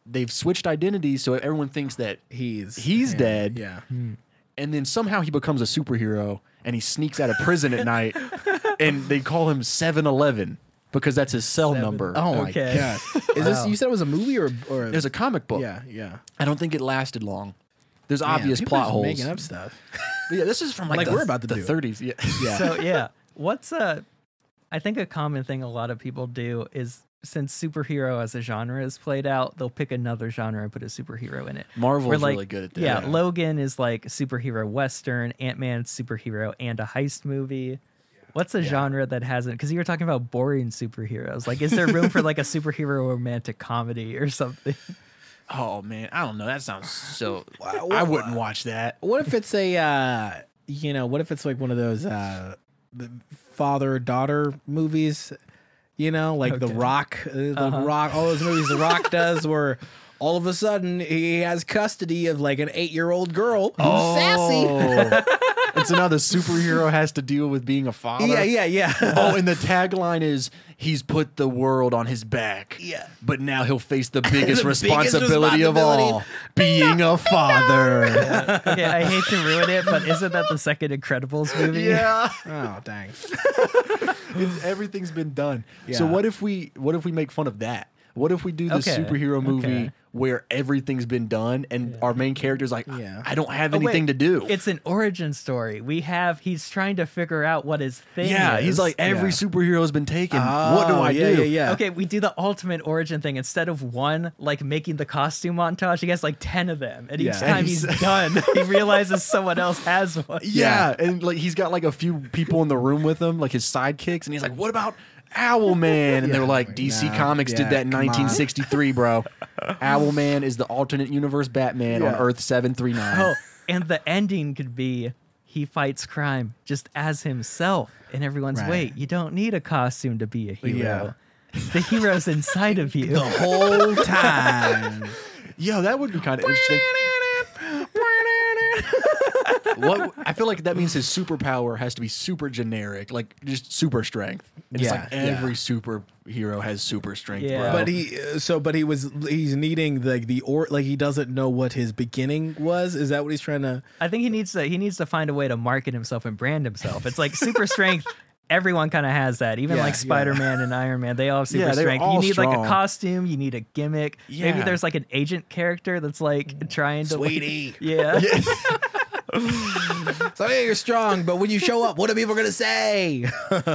They've switched identities, so everyone thinks that, he's He's yeah, dead. Yeah. and then somehow he becomes a superhero, and he sneaks out of prison at night, and they call him 7-Eleven because that's his cell Seven. number. Oh my god! Is this you said it was a movie or or There's a comic book. yeah yeah I don't think it lasted long. There's Man, obvious people plot just holes. Making up stuff. But yeah, this is from like, Like the, we're about to the do. 30s. Yeah. Yeah. So yeah, what's a? I think a common thing a lot of people do is since superhero as a genre is played out, they'll pick another genre and put a superhero in it. Marvel's We're like- really good at that. Yeah, Logan is like superhero western, Ant Man superhero and a heist movie. What's a genre that hasn't? Because you were talking about boring superheroes. Like, is there room for like a superhero romantic comedy or something? Oh man, I don't know. That sounds so. Wow, I wouldn't watch that. What if it's a uh, you know what if it's like one of those uh, father daughter movies? You know, like The Rock, uh, The Rock, all those movies The Rock does, where all of a sudden he has custody of like an eight year old girl who's sassy. Oh. and so now the superhero has to deal with being a father. Yeah, yeah, yeah. Oh, and the tagline is he's put the world on his back. Yeah. But now he'll face the biggest, biggest responsibility, of responsibility. all being a father. Okay, I hate to ruin it, but isn't that the second Incredibles movie? yeah. oh dang. It's, everything's been done. So Yeah. what if we what if we make fun of that? What if we do the Okay, superhero movie okay. Where everything's been done and our main character's like, Yeah. I don't have Oh, wait, anything to do. It's an origin story. We have he's trying to figure out what his thing yeah, is. he's like every Yeah. superhero has been taken. what do Oh, I yeah, do? Yeah, yeah. Okay, we do the ultimate origin thing. Instead of one, like making the costume montage, he has like 10 of them. And each Yeah. time And he's he's- done, he realizes someone else has one. Yeah, and like he's got like a few people in the room with him, like his sidekicks, and he's like, "What about Owlman?" And they were like, "DC Nah, Comics did that in come on. 1963, bro. Owlman is the alternate universe Batman on Earth 739." Oh, and the ending could be he fights crime just as himself. And everyone's, Right. wait, you don't need a costume to be a hero. The hero's inside of you. The whole time. Yo, that would be kind of interesting. What I feel like that means his superpower has to be super generic, like just super strength. And it's Yeah, like yeah. every superhero has super strength, Yeah. bro. But he uh, so but he was he's needing like the or like he doesn't know what his beginning was. Is that what he's trying to? I think he needs to he needs to find a way to market himself and brand himself. It's like super strength. Everyone kind of has that. Even Yeah, like. Spider Man and Iron Man, they all have super Yeah, strength. You need like a costume. You need a gimmick. Maybe there's like an agent character that's like trying to. like- Sweetie. yeah. So yeah, you're strong, but when you show up, what are people gonna say?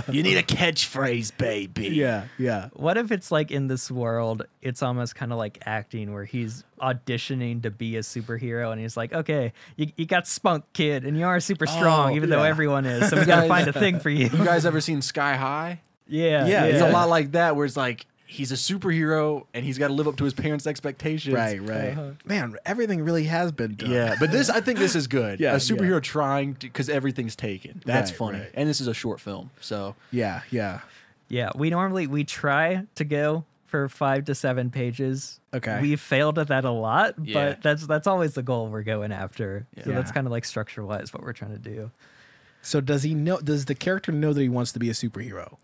you need a catchphrase, baby. yeah, yeah. What if it's like in this world, it's almost kind of like acting where he's auditioning to be a superhero and he's like, okay, you, you got spunk, kid, and you are super strong, Oh, even though everyone is. So we got to find a thing for you. You guys ever seen Sky High? Yeah. Yeah, It's a lot like that, where it's like he's a superhero and he's got to live up to his parents' expectations. Right, right. Uh-huh. Man, everything really has been done. Yeah, but this I think this is good. Yeah, a superhero yeah. trying to because everything's taken. That's Right, funny, right. and this is a short film, so yeah, yeah. Yeah. We normally, we try to go for five to seven pages. Okay. We've failed at that a lot, Yeah. but that's that's always the goal we're going after. So that's kind of like structure wise what we're trying to do. So does he know? Does the character know that he wants to be a superhero?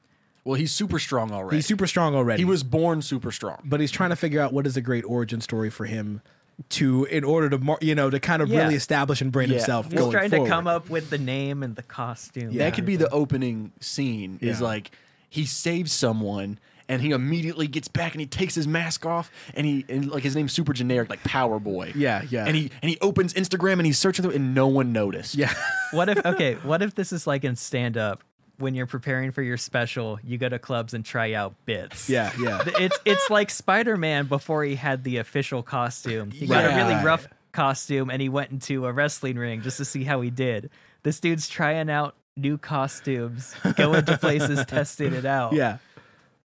Well, he's super strong already. He's super strong already. He was born super strong. but he's trying to figure out what is a great origin story for him to, in order to, mar- you know, to kind of Yeah. really establish and brand Yeah. himself. He's going trying forward. to come up with the name and the costume. Yeah. That could be the opening scene. Is Yeah. like he saves someone. And he immediately gets back and he takes his mask off and he and like his name's super generic like Power Boy. Yeah, yeah. And he and he opens Instagram and he's searching through it and no one noticed. Yeah, What if okay, what if this is like in stand up when you're preparing for your special, you go to clubs and try out bits. yeah, yeah. It's it's like Spider-Man before he had the official costume. He got a really rough costume and he went into a wrestling ring just to see how he did. This dude's trying out new costumes, going to places, testing it out. yeah.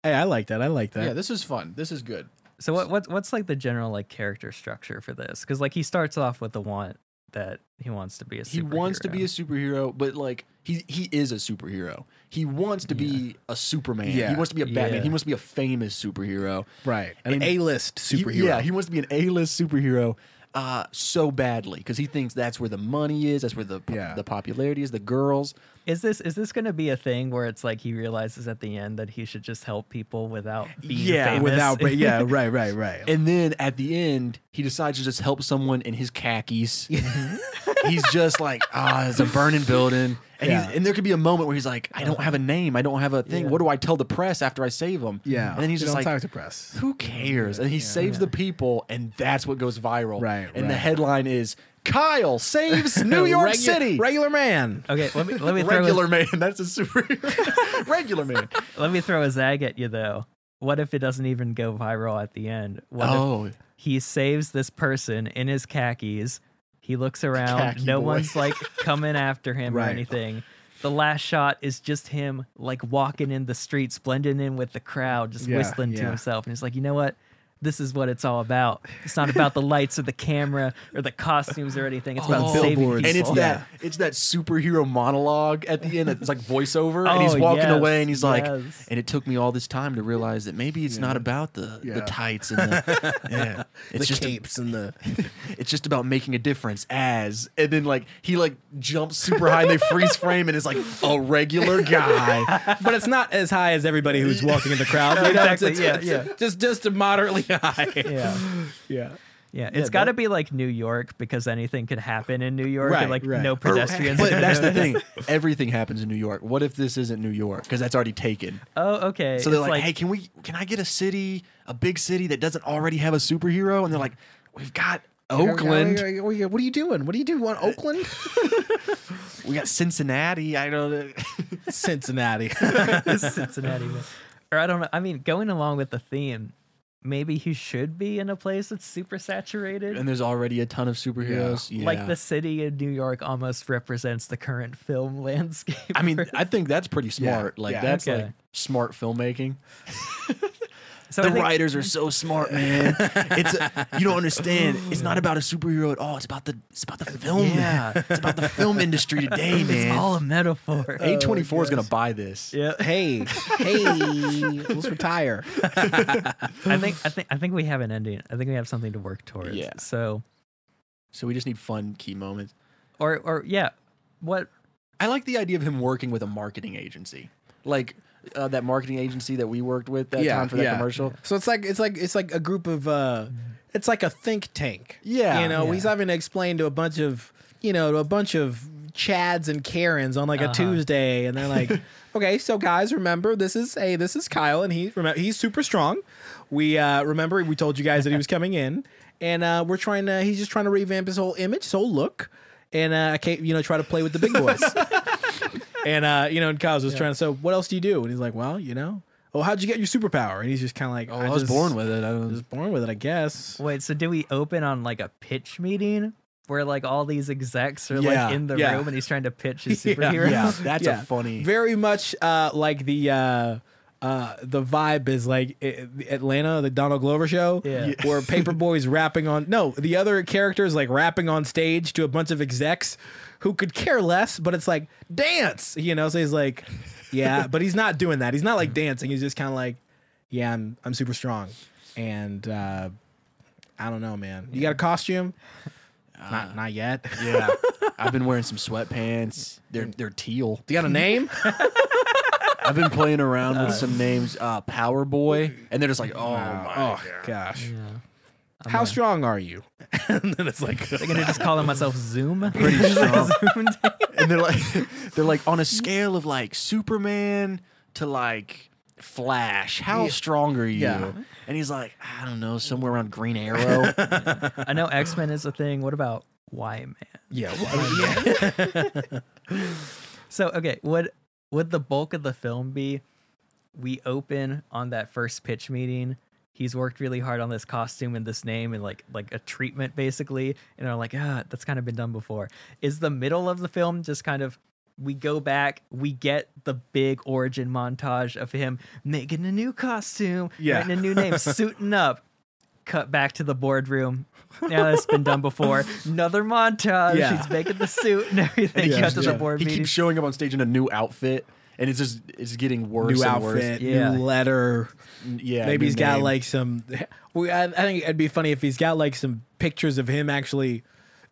Hey, I like that. I like that. Yeah, this is fun. This is good. So what what's what's like the general like character structure for this? Because like he starts off with the want that he wants to be a He wants to be a superhero, but like he he is a superhero. He wants to be a Superman. Yeah. He wants to be a Batman. Yeah. He wants to be a famous superhero. right. An And A-list He- superhero. yeah, he wants to be an A-list superhero uh, so badly because he thinks that's where the money is. That's where the Yeah. the popularity is. The girls. Is this is this going to be a thing where it's like he realizes at the end that he should just help people without being Yeah, famous? without, but yeah, right, right, right. And then at the end, he decides to just help someone in his khakis. he's just like, ah, it's a burning building. And, Yeah. he's, and there could be a moment where he's like, I don't have a name. I don't have a thing. What do I tell the press after I save them? Yeah. And then he's You just don't like, talk to press. who cares? And he saves the people, and that's what goes viral. Right, And the headline is Kyle saves New York Regu- City. Regular man. Okay, let me let me throw Regular a, man. That's a superhero. Regular man. let me throw a zag at you though. What if it doesn't even go viral at the end? What if Oh, he saves this person in his khakis. He looks around. Khaki no boy. one's like coming after him or anything. The last shot is just him like walking in the streets, blending in with the crowd, just Yeah, whistling to himself. And he's like, you know what? This is what it's all about. It's not about the lights or the camera or the costumes or anything. It's about Oh, saving people. and it's Yeah. that it's that superhero monologue at the end. It's like voiceover, and oh, he's Oh, walking yes, away, and he's like, yes. and it took me all this time to realize that maybe it's not about the Yeah. the tights and the yeah, it's the just a- capes and the it's just about making a difference as and then like he like jumps super high and they freeze frame and it's like a regular guy but it's not as high as everybody who's walking in the crowd. you know? It's- Exactly, it's- yeah, it's Just just moderately high. yeah. yeah. Yeah, it's got to be like New York because anything could happen in New York, Right, and like right. no pedestrians. but that's the thing everything happens in new york what if this isn't new york because that's already taken Oh, okay. so they're It's like, hey can we can i get a city a big city that doesn't already have a superhero and they're like we've got oakland What are you doing? What do you do? Want Oakland? we got cincinnati i don't Cincinnati. Cincinnati. man. Or I don't know. I mean, going along with the theme, maybe he should be in a place that's super saturated. and there's already a ton of superheroes yeah. Like the city of New York almost represents the current film landscape. I mean, I think that's pretty smart. Like yeah. that's Okay. like smart filmmaking. so the think- writers are so smart, man. It's a, you don't understand. It's not about a superhero at all. It's about the it's about the film. Yeah. it's about the film industry today, It's man. all a metaphor. A oh, twenty four is gonna buy this. yeah. hey, hey, let's retire. I think I think I think we have an ending. I think we have something to work towards. Yeah. So So we just need fun key moments. or or yeah. What I like the idea of him working with a marketing agency, like uh, that marketing agency that we worked with that time for that commercial. So it's like it's like it's like a group of uh it's like a think tank. Yeah, You know, yeah. he's having to explain to a bunch of you know, to a bunch of Chads and Karens on like a Uh-huh. Tuesday and they're like, Okay, so guys, remember this is hey, this is Kyle and he remember he's super strong. We uh remember we told you guys that he was coming in and uh we're trying to he's just trying to revamp his whole image, his whole look. And uh I can't you know, try to play with the big boys. And uh, you know, and Kyle's was trying to. So, what else do you do? And he's like, "Well, you know, oh, how'd you get your superpower?" And he's just kind of like, Oh, I, was just- born with it. I I was was born with it, I guess." wait, so do we open on like a pitch meeting where like all these execs are Yeah, like in the yeah. room and he's trying to pitch his superhero? yeah, that's Yeah. a funny. Very much uh, like the uh, uh, the vibe is like Atlanta, the Donald Glover show, Yeah. Yeah. where Paper Boi's rapping on. No, the other characters like rapping on stage to a bunch of execs who could care less, but it's like dance, you know. So he's like, yeah, but he's not doing that. He's not like dancing. He's just kind of like, yeah, I'm I'm super strong, and uh, I don't know, man. You got a costume? not not yet. Yeah, I've been wearing some sweatpants. They're they're teal. Do you got a name? I've been playing around with some names, uh, Power Boy, and they're just like, oh my. oh gosh. Yeah. How strong are you? and then it's like, I'm gonna just call myself Zoom. Pretty strong. and they're like, they're like on a scale of like Superman to like Flash. How strong are you? Yeah. And he's like, I don't know, somewhere around Green Arrow. I know X Men is a thing. What about Y Man? yeah, well, yeah. So okay, would would the bulk of the film be we open on that first pitch meeting? He's worked really hard on this costume and this name and like like a treatment basically, and they're like, ah, that's kind of been done before. Is the middle of the film just kind of we go back, we get the big origin montage of him making a new costume, Yeah. writing a new name, suiting up. Cut back to the boardroom. Now that's been done before. Another montage. Yeah. He's making the suit and everything. Yeah, Cut to yeah. the board he meeting. keeps showing up on stage in a new outfit, and it's just it's getting worse new and worse. outfit, Yeah. new letter. Yeah, Maybe new he's got name. like some. We, I, I think it'd be funny if he's got like some pictures of him actually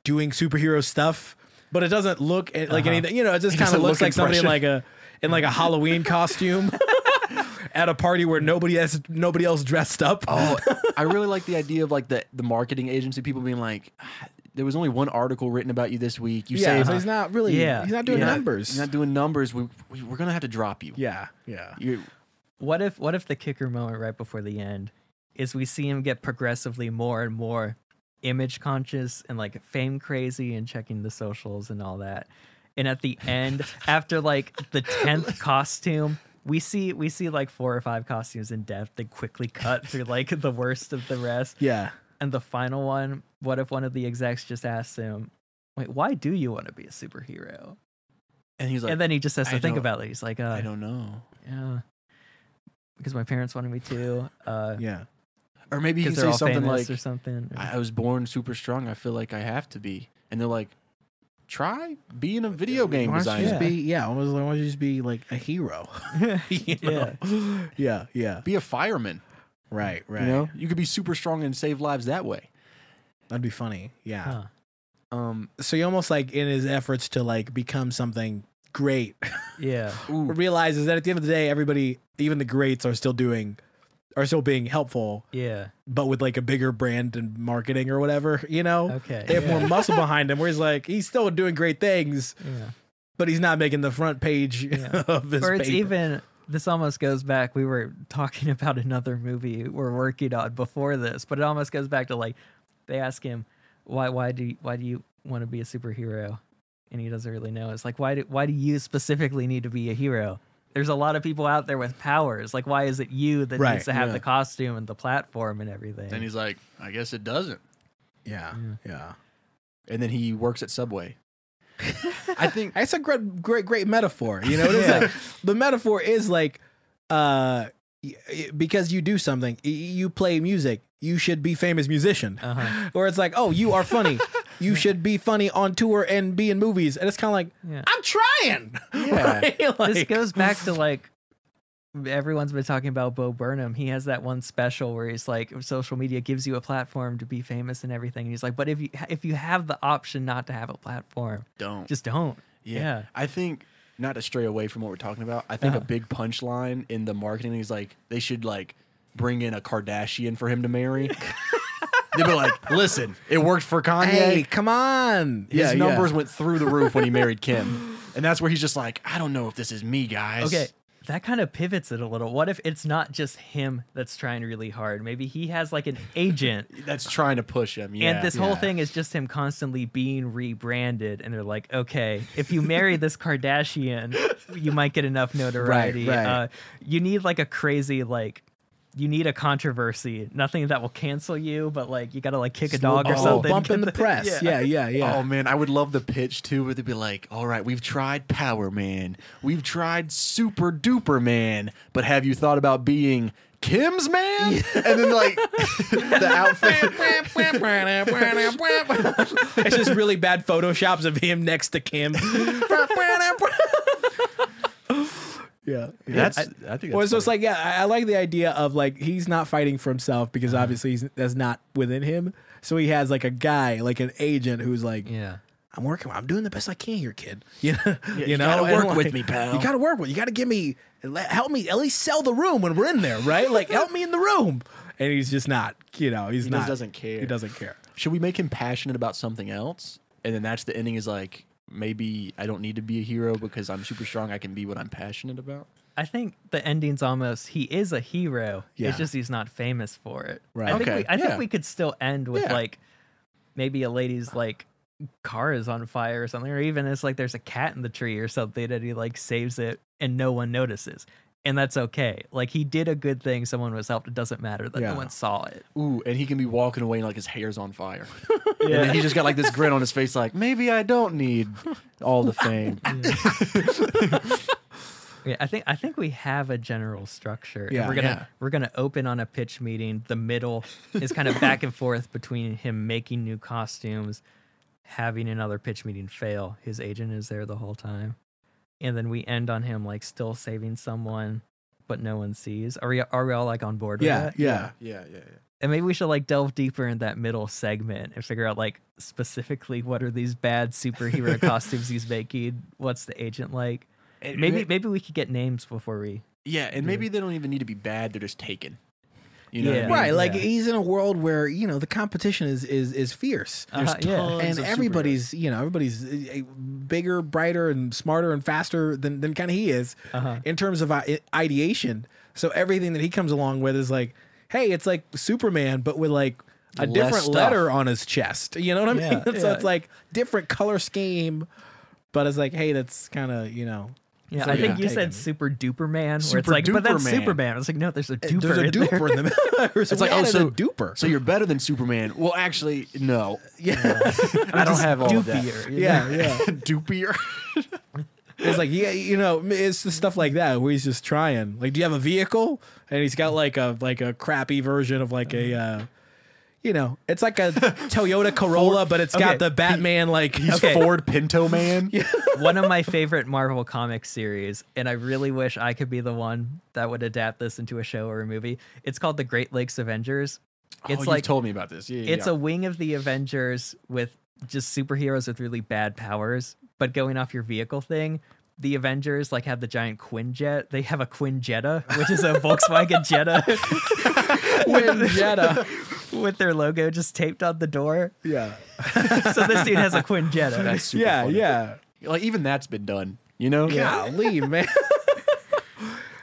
doing superhero stuff, but it doesn't look at- like anything. You know, it just kind of looks look like somebody in like a in like a Halloween costume at a party where nobody has nobody else dressed up. Oh, I really like the idea of like the the marketing agency people being like, "Ah, there was only one article written about you this week. You yeah, say so he's not really. Yeah. he's not doing you're not- numbers. You're not doing numbers. We, we we're gonna have to drop you. yeah, yeah. You What if what if the kicker moment right before the end is we see him get progressively more and more image conscious and like fame crazy and checking the socials and all that. And at the end, after like the tenth costume, we see we see like four or five costumes in depth and quickly cut through like the worst of the rest. Yeah. And the final one, what if one of the execs just asks him, Wait, why do you want to be a superhero? and he's like, and then he just has to I think about it. He's like, uh, I don't know. yeah. Because my parents wanted me to. Uh, Yeah. Or maybe he because say something like, or something. or- I I was born super strong. I feel like I have to be. And they're like, try being a video game Why don't you designer. just be? Yeah. Why don't you just be like a hero? You know? Yeah. Yeah. Be a fireman. Right. Right. You know, you could be super strong and save lives that way. That'd be funny. Yeah. Huh. Um, So he almost like in his efforts to like become something great, Yeah. realizes that at the end of the day, everybody, even the greats, are still doing, are still being helpful, Yeah. but with like a bigger brand and marketing or whatever. You know. Okay. They have yeah. more muscle behind him, where he's like he's still doing great things, Yeah. but he's not making the front page Yeah. of his Or it's paper. even this almost goes back. We were talking about another movie we're working on before this, but it almost goes back to like they ask him why why do you, why do you want to be a superhero, and he doesn't really know. It's like why do why do you specifically need to be a hero? There's a lot of people out there with powers. Like why is it you that Right, needs to have yeah. the costume and the platform and everything? and he's like, I guess it doesn't. yeah, yeah. And then he works at Subway. I think It's a great, great, great metaphor. You know, it's like the metaphor is like, uh, y- y- because you do something, y- you play music, you should be famous musician. Uh-huh. Or it's like, oh, you are funny, you should be funny on tour and be in movies. And it's kind of like, Yeah. I'm trying. Yeah. Right? this goes back to like everyone's been talking about Bo Burnham. He has that one special where he's like, social media gives you a platform to be famous and everything. And he's like, but if you if you have the option not to have a platform, don't. just don't. Yeah. Yeah. I think not to stray away from what we're talking about. I think Uh-huh. a big punchline in the marketing is like they should like bring in a Kardashian for him to marry. They'd be like, "Listen, it worked for Kanye. hey, come on. His yeah, yeah. numbers went through the roof when he married Kim." And that's where he's just like, "I don't know if this is me, guys." Okay. That kind of pivots it a little. What if it's not just him that's trying really hard? Maybe he has like an agent That's trying to push him. Yeah. and this whole thing is just him constantly being rebranded and they're like okay if you marry this kardashian you might get enough notoriety right. Uh, you need like a crazy like you need a controversy nothing that will cancel you but like you gotta like kick a dog or Oh, something bump in the press. Yeah, yeah, yeah. Oh man, I would love the pitch too, where they'd be like, "All right, we've tried Power Man, we've tried Super Duper Man, but have you thought about being Kim's man?" And then like the outfit. it's just really bad photoshops of him next to Kim. Yeah. That's I, think that's Well, so it's like, yeah, I, I like the idea of like he's not fighting for himself because Uh-huh. obviously he's, that's not within him. So he has like a guy, like an agent, who's like, yeah I'm working, I'm doing the best I can here, kid. You know, you, you know, gotta And, work with me, pal. You gotta work with. You gotta give me, help me at least sell the room when we're in there, right? Like, help me in the room. And he's just not, you know, he's He not just doesn't care. He doesn't care. should we make him passionate about something else? And then that's the ending is like maybe I don't need to be a hero because I'm super strong. I can be what I'm passionate about. i think the ending's almost he is a hero Yeah. it's just he's not famous for it Right. i think, we, I yeah. think we could still end with Yeah. like maybe a lady's like car is on fire or something, or even it's like there's a cat in the tree or something and he like saves it and no one notices. And that's okay. Like he did a good thing, someone was helped. It doesn't matter that Yeah. no one saw it. Ooh, and he can be walking away and like his hair's on fire. And then he just got like this grin on his face, like maybe I don't need all the fame. Yeah, I think I think we have a general structure. Yeah. we're gonna Yeah. we're gonna open on a pitch meeting. The middle is kind of back and forth between him making new costumes, having another pitch meeting fail. His agent is there the whole time, and then we end on him like still saving someone, but no one sees. Are we are we all like on board with Yeah, that? yeah. yeah, yeah, yeah. And maybe we should like delve deeper in that middle segment and figure out like specifically what are these bad superhero costumes he's making? What's the agent like? Maybe maybe we could get names before we Yeah, and maybe they don't even need to be bad; they're just taken. You know what I mean? Right, like Yeah. he's in a world where you know the competition is is is fierce, Uh-huh, yeah. and of everybody's you know everybody's uh, bigger, brighter, and smarter and faster than than kind of he is Uh-huh. in terms of ideation. So everything that he comes along with is like, hey, it's like Superman, but with like a Less different stuff. letter on his chest. You know what I mean? Yeah, so yeah. it's like different color scheme, but it's like, hey, that's kind of you know. Yeah, it's I think a you taken. said super duper man, where Super it's like, but that's duper man. Superman. It's like, no, there's a duper. There's a in there. duper in the middle. It's like, We oh, added so duper. So you're better than Superman. Well, actually, no. yeah, I don't have all of that. Dupier. you know? yeah, yeah. Dupier. It's like yeah, you know, it's the stuff like that where he's just trying. Like, do you have a vehicle? And he's got like a like a crappy version of like a, uh, you know, it's like a Toyota Corolla, but it's got the Batman like. He's Okay. Ford Pinto Man. One of my favorite Marvel comic series, and I really wish I could be the one that would adapt this into a show or a movie. It's called The Great Lakes Avengers. Oh, it's oh, like you told me about this. Yeah, yeah, it's yeah. a wing of the Avengers with just superheroes with really bad powers. But going off your vehicle thing, the Avengers like have the giant Quinjet. They have a Quinjetta, which is a Volkswagen Jetta Jetta. With their logo just taped on the door. Yeah, So this dude has a Quinjetta. That's super yeah, funny. yeah. Like even that's been done. You know? Yeah. Golly, man.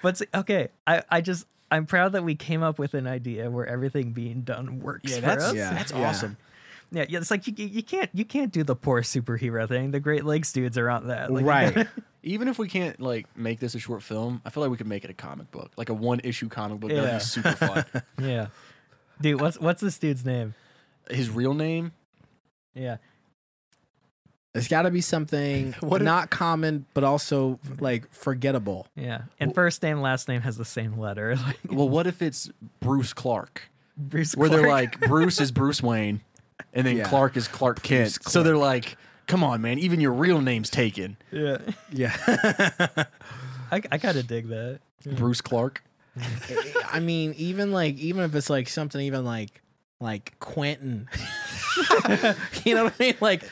But see, okay, I, I just I'm proud that we came up with an idea where everything being done works Yeah, for that's us. Yeah. that's awesome. Yeah, yeah, it's like you, you can't you can't do the poor superhero thing. The Great Lakes dudes are on that. Like, right. Even if we can't like make this a short film, I feel like we could make it a comic book, like a one issue comic book. That'd Yeah. be super fun. yeah. Dude, what's what's this dude's name? His real name? Yeah. It's got to be something What if- not common, but also like forgettable. Yeah. And first name, last name has the same letter. Well, what if it's Bruce Clark? Bruce Where they're like Bruce is Bruce Wayne, and then Yeah. Clark is Clark Kent. So they're like, "Come on, man! Even your real name's taken." Yeah. Yeah. I, I kind of dig that. Bruce Clark. I mean, even like even if it's like something even like like Quentin. you know what I mean? Like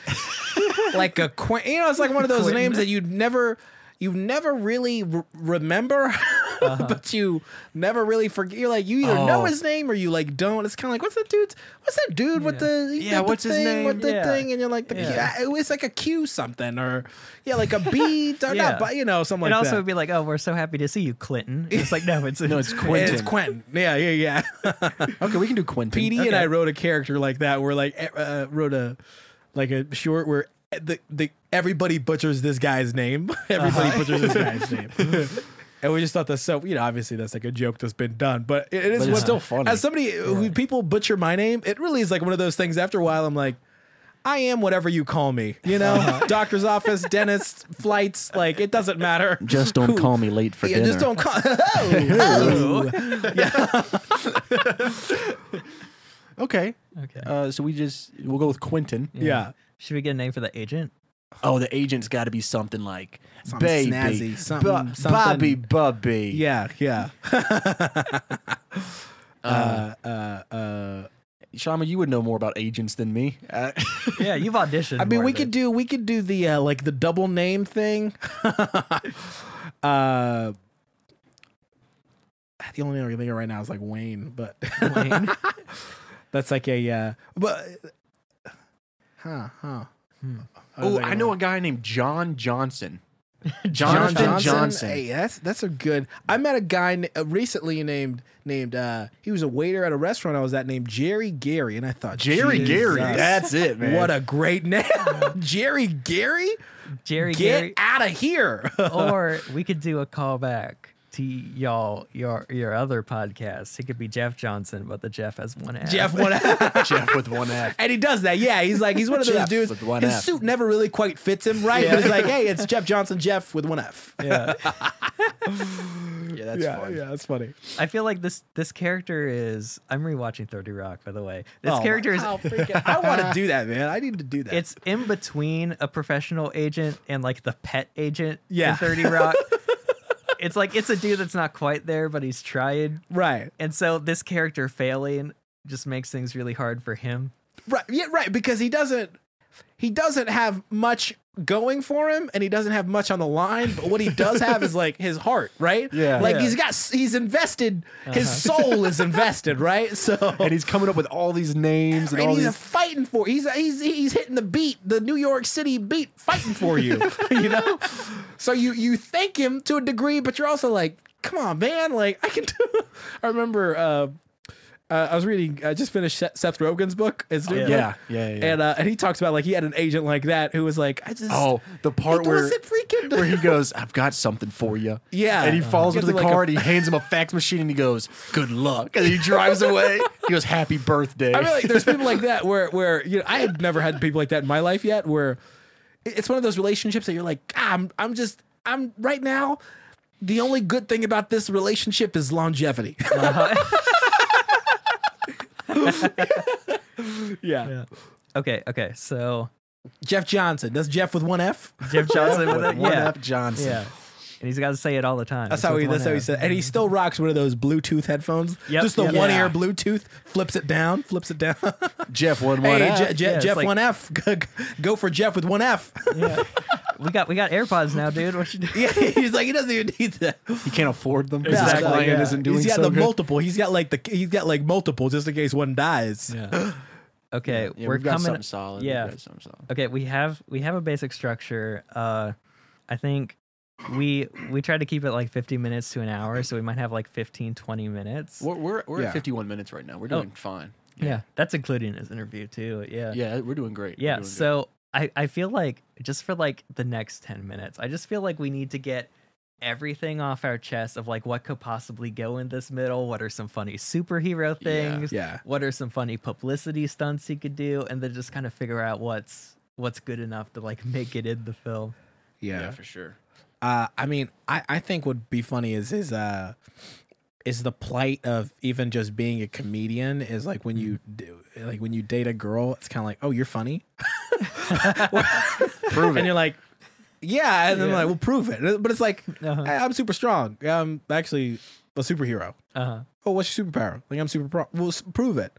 like a Quentin. You know, it's like one of those Quentin. names that you'd never you never really re- remember, but you never really forget. You're like you either know Oh. his name or you like don't. It's kind of like what's that dude's? What's that dude with the Yeah, got the what's his thing name? With the Yeah. thing, and you're like the Yeah. Q, it's like a Q something or yeah, like a B. or Yeah. not, but you know, something and like also that. it'd be like, oh, we're so happy to see you, Clinton. It's like, no, it's No, it's Quentin. It's Quentin. Quentin. Yeah, yeah, yeah. Okay, we can do Quentin. PD and I wrote a character like that where like uh, uh, wrote a like a short where the the everybody butchers this guy's name. everybody butchers this guy's name. And we just thought that's so, you know, obviously that's like a joke that's been done, but it, it is But it's still funny. As somebody who people butcher my name, it really is like one of those things. After a while, I'm like, I am whatever you call me. You know, doctor's office, dentist, flights, like it doesn't matter. Just don't Who- call me late for yeah, dinner. just don't call. Oh, oh. Okay. okay. Uh, so we just we'll go with Quentin. yeah. Should we get a name for the agent? Oh, the agent's got to be something like Something baby, snazzy, something- Bu- something- Bobby, Bubby. Yeah, yeah. uh, uh, uh, Shama, you would know more about agents than me. Uh, Yeah, you've auditioned. I mean, more we than- could do we could do the uh, like the double name thing. uh, the only name I can think of right now is like Wayne, but Wayne. that's like a uh, but huh huh. Oh, I know a guy named John Johnson. John Jonathan Johnson. Johnson. Hey, that's that's a good. I met a guy na- uh, recently named named. uh He was a waiter at a restaurant I was at named Jerry Gary, and I thought Jerry Jesus, Gary. That's it, man. What a great name, Jerry Gary. Jerry Get Gary. out of here. or we could do a callback to y'all your your other podcast. He could be Jeff Johnson, but the Jeff has one F. Jeff one F. Jeff with one F. and he does that. Yeah, he's like he's one of those Jeff dudes. with one His F. suit never really quite fits him right. Yeah. But he's like, hey, it's Jeff Johnson, Jeff with one F. Yeah. Yeah, that's yeah, fun. yeah, that's funny. I feel like this this character is. I'm rewatching Thirty Rock, by the way. This Oh, character is. how freaking- I want to do that, man. I need to do that. It's in between a professional agent and like the pet agent Yeah. in 30 Rock. it's like it's a dude that's not quite there, but he's trying. right, And so this character failing just makes things really hard for him. right, yeah, right. Because he doesn't. He doesn't have much going for him and he doesn't have much on the line but what he does have is like his heart right Yeah. like Yeah. he's got he's invested his soul is invested right so and he's coming up with all these names and and he's these. fighting for he's he's he's hitting the beat the New York City beat fighting for you you know so you you thank him to a degree but you're also like come on man like I can do I remember uh uh, I was reading. I just finished Seth Seth Rogen's book. His new yeah. book. yeah, yeah, And uh, and he talks about like he had an agent like that who was like, I just oh, the part it where wasn't freaking where he goes, "I've got something for you." Yeah. and he falls Gives into the like, car a- and he hands him a fax machine and he goes, "Good luck," and he drives away. He goes, "Happy birthday." I mean, like, there's people like that where, where you know, I had never had people like that in my life yet. Where it's one of those relationships that you're like, ah, I'm, I'm just, I'm right now. The only good thing about this relationship is longevity. yeah. Okay, okay. So Jeff Johnson. That's Jeff with one F. Jeff Johnson with it. One Yeah. F Johnson. Yeah. And he's got to say it all the time. That's how he. That's one how he F. said. And he still rocks one of those Bluetooth headphones. Yep, Just the yep. one Yeah. ear Bluetooth. Flips it down. Flips it down. Jeff one one hey, F. Je- Je- Yeah, Jeff like- one F. Go for Jeff with one F. Yeah. we got we got AirPods now, dude. What you do? yeah, he's like he doesn't even need that. he can't afford them. His Exactly, client yeah. isn't doing he's got so the good. multiple. He's got like the he's got like multiple just in case one dies. Yeah. Okay, Yeah, we're we've got coming. something solid. We've Yeah. got something solid. Okay, we have we have a basic structure. Uh, I think we we try to keep it like 50 minutes to an hour, so we might have like 15, 20 minutes. We're we're, we're Yeah. at 51 minutes right now. We're Oh. doing fine. Yeah, that's including his interview too. Yeah. Yeah, we're doing great. We're Yeah, doing good. so I, I feel like just for like the next 10 minutes, I just feel like we need to get everything off our chest of like what could possibly go in this middle. What are some funny superhero things? Yeah. What are some funny publicity stunts he could do? And then just kind of figure out what's what's good enough to like make it in the film. Yeah. yeah, for sure. Uh, I mean, I, I think would be funny is is uh is the plight of even just being a comedian is like when you do like when you date a girl, it's kind of like, oh, you're funny, Prove it. and you're like, yeah, and then Yeah. like, well, prove it. But it's like, Uh-huh. "Hey, I'm super strong. I'm actually a superhero. Uh-huh. Oh, what's your superpower? Like I'm super pro. Well, s- prove it.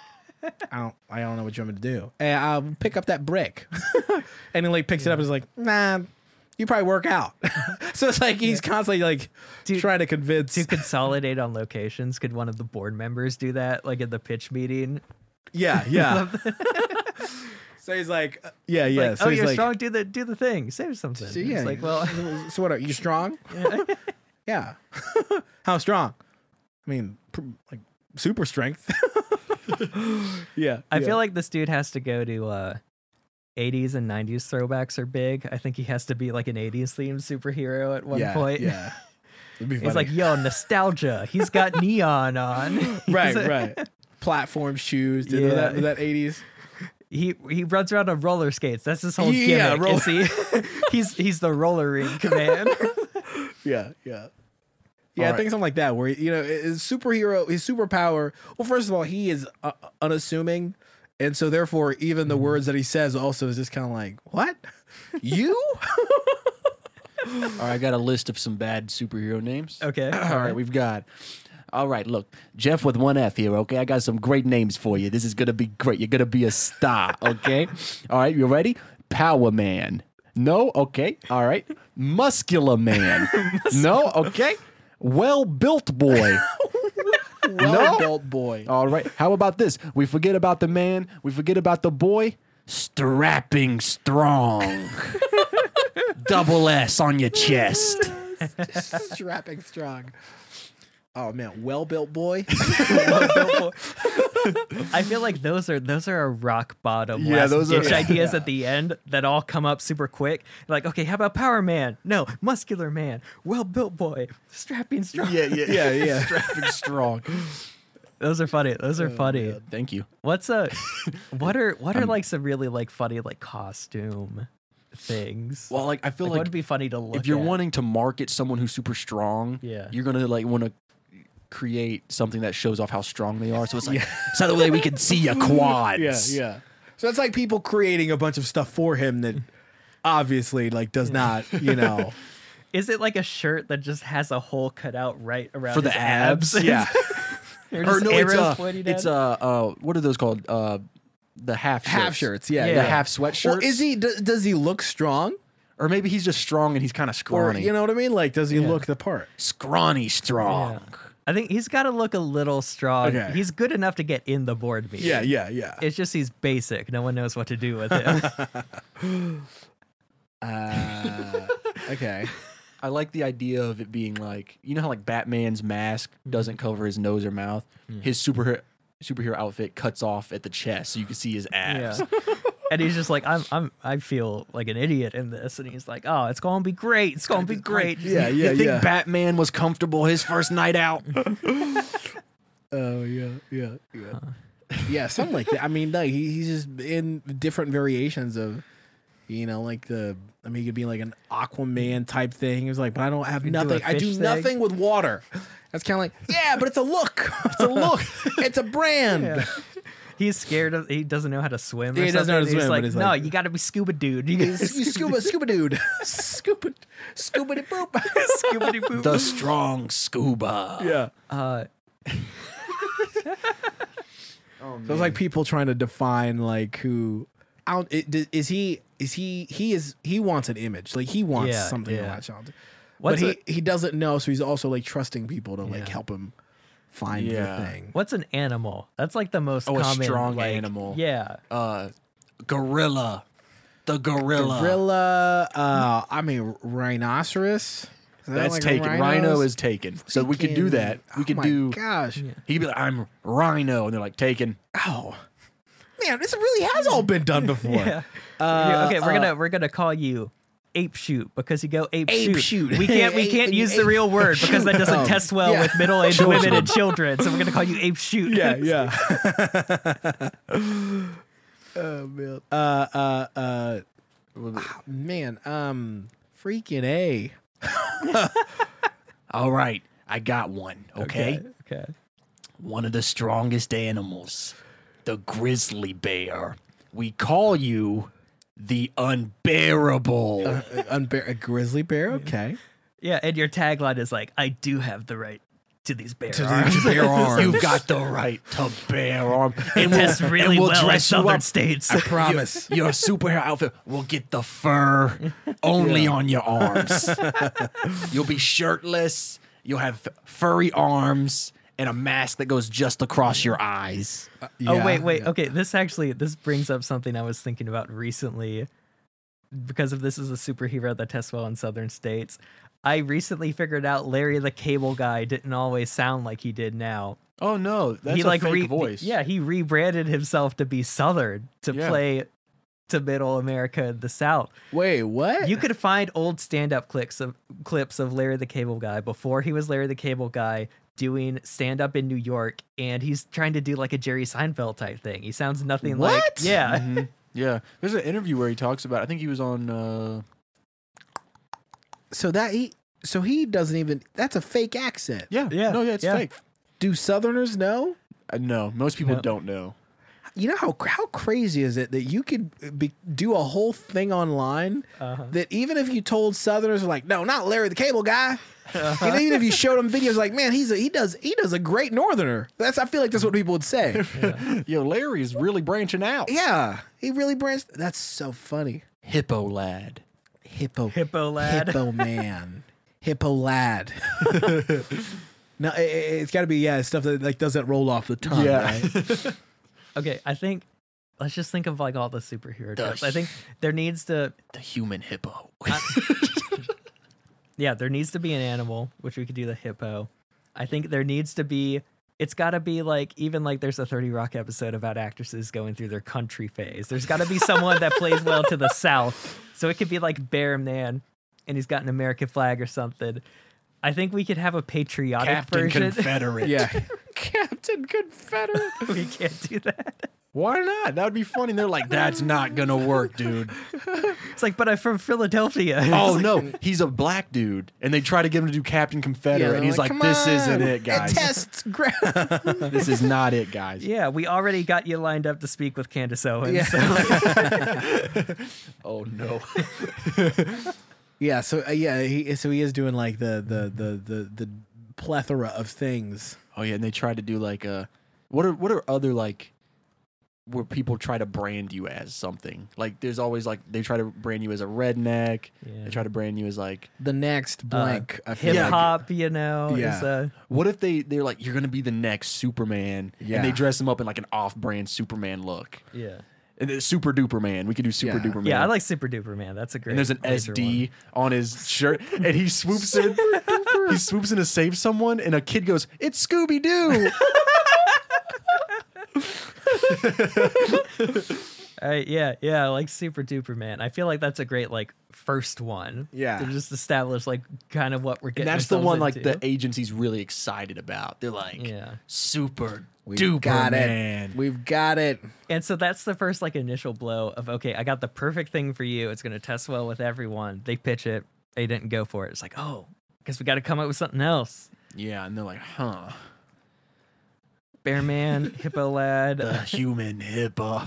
I don't. I don't know what you want me to do. Hey, I'll pick up that brick, and he like picks it up and is like, nah. You probably work out. so it's like he's constantly like trying to convince. To consolidate on locations, could one of the board members do that, like at the pitch meeting? yeah, yeah. so he's like, uh, yeah, yeah. Like, so oh, you're like, strong. Do the do the thing. Say something. So, yeah. It's like, well, so what? Are you strong? yeah. How strong? I mean, pr- like super strength. yeah. I yeah. feel like this dude has to go to uh 80s and 90s throwbacks are big. I think he has to be like an 80s themed superhero at one yeah, point. Yeah. It'd be He's like, yo, nostalgia. He's got neon on. right, a- right. Platform shoes. Did Yeah. that that eighties? He he runs around on roller skates. That's his whole Yeah, gimmick. roller- is he? he's he's the roller rink man. Yeah, yeah. Yeah, I right. think something like that, where you know his superhero, his superpower. Well, first of all, he is uh, unassuming, and so therefore, even the Mm-hmm. words that he says also is just kind of like, "What? You? All right, I got a list of some bad superhero names. Okay. All right, we've got. All right, look, Jeff with one F here. Okay, I got some great names for you. This is gonna be great. You're gonna be a star. Okay. All right, you ready? Power Man. No. Okay. All right. Muscular Man. no. Okay. Well built boy. well built boy." All right. How about this? We forget about the man. We forget about the boy. Strapping strong. Double S on your chest. Strapping strong. Oh man, well built boy. I feel like those are those are a rock bottom Yeah, last those are- ditch ideas at the end that all come up super quick. Like, okay, how about Power Man? No, Muscular Man, Well Built Boy, Strapping Strong. yeah, yeah, yeah, yeah. Strapping strong. Those are funny. Those are oh, funny. Thank you. What's uh, a what are what are like some really like funny like costume things? Well, like I feel like, like would be funny to look if you're at? wanting to market someone who's super strong, Yeah. you're gonna like want to create something that shows off how strong they are. So it's like so that way we can see your quads. Yeah, yeah. So it's like people creating a bunch of stuff for him that obviously like does not, you know. Is it like a shirt that just has a hole cut out right around For the abs? abs? Yeah. Or Or no, it's arrows uh, it's at uh, uh, what are those called? Uh, the half half shirts. shirts. Yeah, Yeah. the yeah. half sweatshirts. Well, is he? d- Does he look strong? Or maybe he's just strong and he's kind of Or scrawny. you know what I mean? Like, does he Yeah. look the part? scrawny strong. Yeah. I think he's got to look a little strong. Okay. He's good enough to get in the board meeting. Yeah, yeah, yeah. It's just he's basic. No one knows what to do with him. Uh, okay. I like the idea of it being like you know how like Batman's mask doesn't cover his nose or mouth. His superhero superhero outfit cuts off at the chest so you can see his abs. yeah. And he's just like, I'm, I'm, I feel like an idiot in this. And he's like, oh, it's gonna be great. It's gonna be great. Yeah, yeah, you think yeah. Batman was comfortable his first night out? Oh yeah, yeah, yeah. Yeah, something like that. I mean, like he, he's just in different variations of, you know, like the. I mean, he could be like an Aquaman type thing. He was like, but I don't have do nothing. I do thing. nothing with water. That's kind of like, yeah, but it's a look. It's a look. it's a brand. He's scared of. He doesn't know how to swim. Yeah, or he doesn't know how to something. He's swim, but like, he's no, like- you got to be scuba dude. You You got scuba, scuba dude, scuba, scuba de boop. scuba boop. the strong scuba. yeah. Uh, So it's like people trying to define like who. I don't, is he? Is he? He is. He wants an image. Like he wants Yeah, something to yeah. latch on to. What's but he, he doesn't know, so he's also like trusting people to like help him find Yeah. the thing. what's an animal? That's like the most Oh, a common. strong like- animal. Yeah. Uh, gorilla. The gorilla. Gorilla. Uh, I mean rhinoceros. That That's like taken. Rhino is taken. So we could do that. We oh could my do. Gosh. He could be like, I'm Rhino, and they're like, taken. Oh. Man, this really has all been done before. Yeah. Uh, okay, we're uh, gonna we're gonna call you ape shoot because you go ape, Ape shoot. shoot. We can't we can't use the real word because that doesn't Oh, test well yeah. with middle aged women and children. So we're gonna call you ape shoot. Yeah, yeah. oh man. Uh uh uh ah, man, um freaking A. All right, I got one. Okay? Okay. one of the strongest animals, the grizzly bear. We call you the unbearable. Uh, unbear- a grizzly bear, okay. Yeah, and your tagline is like, "I do have the right to these bear To arms." these bear arms. You've got the right to bear arm, and Tests we'll, really and we'll well dress you southern up. states. I promise. Your superhero outfit will get the fur only on your arms. You'll be shirtless. You'll have furry arms and a mask that goes just across your eyes. Uh, oh Yeah, wait, wait. yeah. Okay, this actually this brings up something I was thinking about recently because if this is a superhero that tests well in southern states. I recently figured out Larry the Cable Guy didn't always sound like he did now. Oh no, that's he a like fake re- voice. Yeah, he rebranded himself to be Southern to Yeah. play to Middle America and the South. Wait, what? You could find old stand-up clips of clips of Larry the Cable Guy before he was Larry the Cable Guy doing stand-up in New York, and he's trying to do like a Jerry Seinfeld type thing. He sounds nothing like What? yeah. Mhm. Yeah, there's an interview where he talks about. I think he was on. Uh, so that he so he doesn't even that's a fake accent. yeah, Yeah, no, yeah, it's yeah. fake. Do southerners know? Uh, no, most people No. don't know. You know how how crazy is it that you could be, do a whole thing online Uh-huh. that even if you told Southerners like, no, not Larry the Cable Guy, and even if you showed them videos like, man, he's a, he does he does a great Northerner. That's I feel like that's what people would say. Yo, Larry is really branching out. yeah, he really branched. That's so funny. Hippo lad. Hippo Hippo lad. hippo man, hippo lad. no, it, it, has got to be yeah stuff that like doesn't roll off the tongue. Yeah. right? Okay, I think let's just think of like all the superhero The tropes. I think there needs to The human hippo. yeah, there needs to be an animal, which we could do the hippo. I think there needs to be it's got to be like even like there's a 30 rock episode about actresses going through their country phase. There's got to be someone that plays well to the south. So it could be like Bear Man and he's got an American flag or something. I think we could have a patriotic Captain version. Confederate. yeah. Captain Confederate. we can't do that. Why not? That would be funny. And they're like, that's not gonna work, dude. It's like, but I'm from Philadelphia. Oh no, he's a black dude, and they try to get him to do Captain Confederate, and he's like, "Come "This isn't it, guys. tests gra- this is not it, guys." Yeah, we already got you lined up to speak with Candace Owens. Yeah. so- Oh no. yeah. So uh, yeah, he so he is doing like the the the the the plethora of things. Oh yeah, and they tried to do like uh what are what are other like where people try to brand you as something. Like there's always like they try to brand you as a redneck. Yeah. They try to brand you as like The next blank. I feel Hip like- hop, you know, Yeah. is a what if they they're like you're gonna be the next Superman Yeah. and they dress him up in like an off-brand Superman look. yeah. And super duper man. We could do super Yeah. duper man. Yeah, I like Super Duper Man. That's a great. and there's an major SD on his shirt, and he swoops in. he swoops in to save someone, and a kid goes, "It's Scooby Doo." one. All right, yeah, yeah, like Super Duper Man. I feel like that's a great like first one. Yeah. to just establish like kind of what we're and getting. that's the ourselves one like into. the agency's really excited about. They're like, Yeah. super We've duper got man." it. We've got it. And so that's the first like initial blow of okay, I got the perfect thing for you. It's gonna test well with everyone. They pitch it, they didn't go for it. It's like, oh, guess we got to come up with something else. yeah, and they're like, "Huh." Bear Man, Hippo Lad. The human hippo.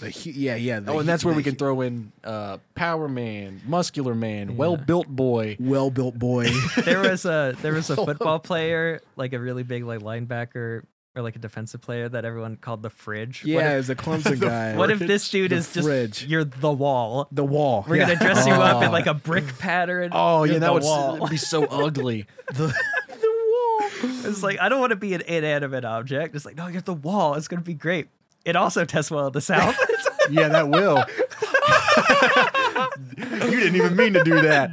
The hu- yeah, yeah. the oh, and that's where the we can hu- throw in uh, Power Man, Muscular Man, Well Built Boy. well-built boy. there was a there was a football player, like a really big like linebacker or like a defensive player that everyone called the fridge. What yeah, if- it was a Clemson guy. What if this dude The is just fridge. you're the wall? the wall? We're yeah. gonna dress you up in Oh. like a brick pattern. Oh yeah, that would wall. be so ugly. The, the wall. It's like I don't want to be an inanimate object. It's like no, you're the wall. It's gonna be great. It also tests well at the south. yeah, that will. you didn't even mean to do that.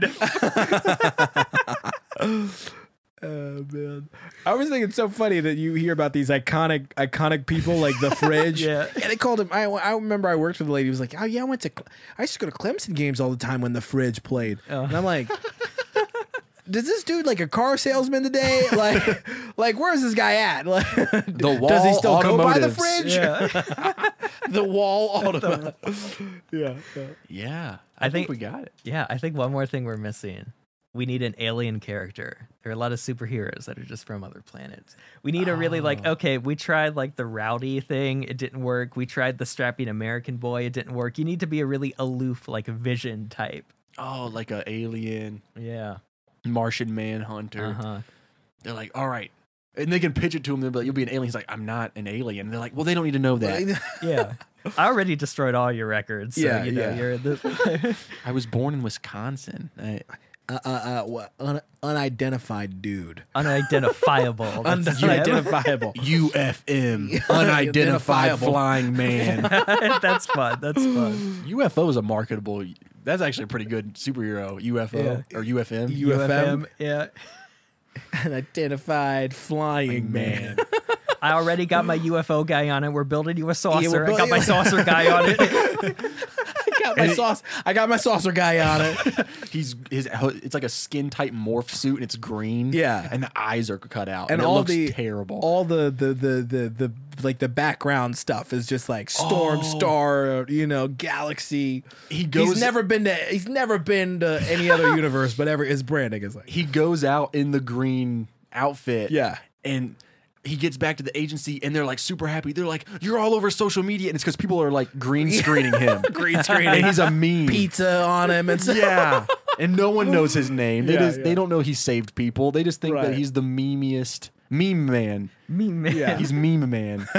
Oh man, I was thinking it's so funny that you hear about these iconic, iconic people like the fridge. Yeah. yeah. They called him. I, I remember I worked with a lady who was like, "Oh yeah, I went to. Cle- I used to go to Clemson games all the time when the fridge played." Uh-huh. And I'm like. Does this dude like a car salesman today? Like, like where's this guy at? Like, The wall does he still go by the fridge? yeah. The wall auto. yeah, yeah. Yeah, I, I think, think- we got it. Yeah, I think one more thing we're missing. We need an alien character. There are a lot of superheroes that are just from other planets. We need a really like okay, we tried like the rowdy thing, it didn't work. We tried the strapping American boy, it didn't work. You need to be a really aloof like vision type. Oh, like a alien, Yeah. Martian Manhunter. Uh-huh. They're like, all right. And they can pitch it to him. They're like, you'll be an alien. He's like, I'm not an alien. they're like, well, they don't need to know that. Yeah. I already destroyed all your records. So, Yeah, you know, yeah. you're the I was born in Wisconsin. I, uh, uh, uh, what? Un- unidentified dude. unidentifiable. That's. Unidentifiable. UFM, unidentified Unidentifiable. flying man. That's fun. That's fun. UFO is a marketable. That's actually a pretty good superhero. UFO or UFM. UFM. Yeah. Unidentified flying man. I already got my UFO guy on it. We're building you a saucer. we're I got my saucer guy on it. I got my sauce. I got my saucer guy on it. He's his. It's like a skin tight morph suit, and it's green. Yeah. and the eyes are cut out, And and, it all looks the terrible. all the, the the the the like the background stuff is just like storm Oh. star, you know, galaxy. He goes- He's never been to. He's never been to any other universe, but ever his branding is like. he goes out in the green outfit. Yeah. And he gets back to the agency and they're like super happy. They're like, You're all over social media. And it's because people are like green screening him. Green screening. and he's a meme. pizza on him and stuff. Yeah. And no one knows his name. They Yeah, just yeah. they don't know he saved people. They just think Right. that he's the memeiest meme man. Me man. Yeah. He's meme man.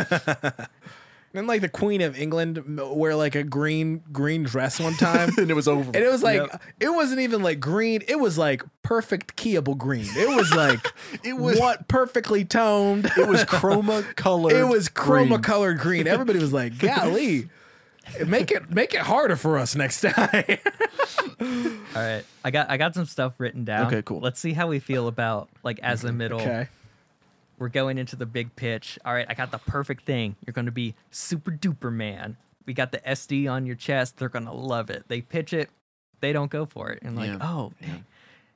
And like the Queen of England wear like a green green dress one time. and it was over. And it was like Yep. it wasn't even like green. It was like perfect keyable green. It was like it was what perfectly toned. it was chroma colored. It was chroma green. colored green. Everybody was like, "Golly, make it make it harder for us next time." All right. I got I got some stuff written down. Okay, cool. Let's see how we feel about like as a middle. okay. We're going into the big pitch. All right, I got the perfect thing. You're going to be super duper man. We got the SD on your chest. They're going to love it. They pitch it, they don't go for it. And like, Yeah. oh, dang.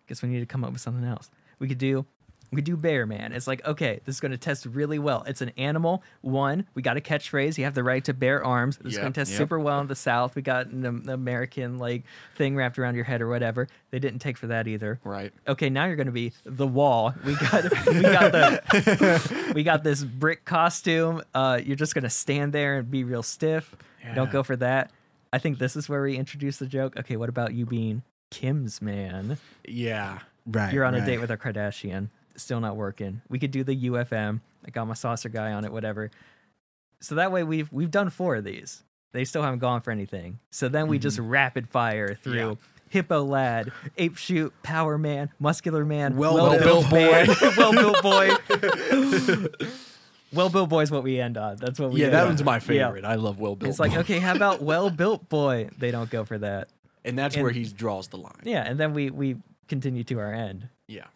guess we need to come up with something else. We could do we could do bear man. It's like, okay, this is going to test really well. It's an animal. One, we got a catchphrase. You have the right to bear arms. This is going to test yep. super well in the South. We got an Am- American like thing wrapped around your head or whatever. They didn't take for that either Right. okay, now you're gonna be the wall. We got we got the we got this brick costume. Uh, you're just gonna stand there and be real stiff. Don't go for that. I think this is where we introduce the joke. Okay, what about you being Kim's man? Yeah. Right. You're on a date with a Kardashian. Still not working. We could do the UFM. I got my saucer guy on it. Whatever. so that way we've we've done four of these. They still haven't gone for anything. So then we just mm-hmm. rapid fire through Hippo Lad, Ape Shoot, Power Man, Muscular Man, Well Well-Built Built Man, Well Built Boy. well Built Boy is what we end on. That's what we Yeah, that on. one's my Yeah. favorite. I love Will Built. It's like, Boy. okay, how about Well Built Boy? They don't go for that. and that's and- where he draws the line. Yeah, and then we we continue to our end. Yeah,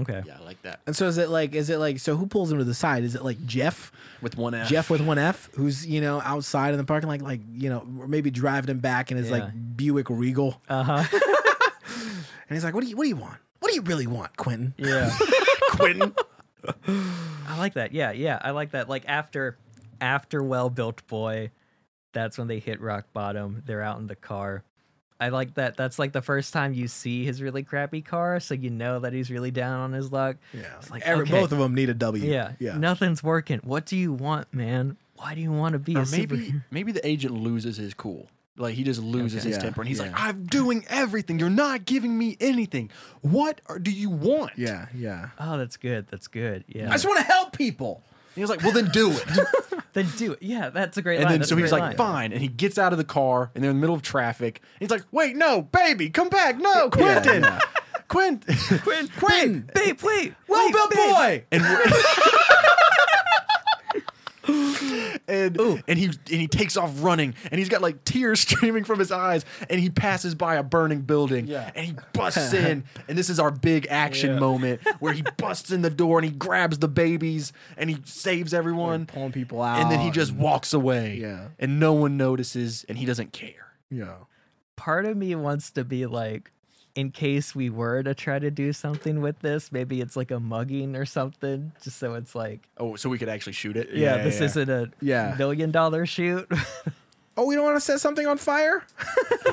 Okay. yeah, I like that. And so is it like is it like so who pulls him to the side? Is it like Jeff? With one F. Jeff with one F, who's you know outside in the parking lot, like you know, or maybe driving him back in his Yeah. like Buick Regal, Uh huh. and he's like, "What do you what do you want? What do you really want, Quentin?" Yeah. Quentin. I like that. Yeah, yeah, I like that. Like after after Well Built Boy, that's when they hit rock bottom. They're out in the car. I like that. That's like the first time you see his really crappy car, so you know that he's really down on his luck. Yeah, It's like, Every, okay. both of them need a W. Yeah, yeah. Nothing's working. What do you want, man? Why do you want to be Or a maybe superhero? maybe the agent loses his cool. Like he just loses Okay. his Yeah, temper, and he's like, "I'm doing everything. You're not giving me anything. What are, do you want?" yeah, yeah. Oh, that's good. That's good. Yeah. I just want to help people. He was like, "Well, then do it." then do it. Yeah, that's a great and line. then That's so a he's great like, line. "Fine," and he gets out of the car, and they're in the middle of traffic. And he's like, "Wait, no, baby, come back, no, Quentin. Quentin." Quinn, Quentin, babe, wait. well wait, babe. boy. and and and he and he takes off running and he's got like tears streaming from his eyes and he passes by a burning building Yeah. and he busts in and this is our big action moment where he busts in the door and he grabs the babies and he saves everyone pulling people out, and then he just walks away Yeah. and no one notices and he doesn't care yeah. part of me wants to be like in case we were to try to do something with this maybe it's like a mugging or something just so it's like oh so we could actually shoot it yeah, this isn't a Yeah. million dollar shoot Oh, we don't want to set something on fire.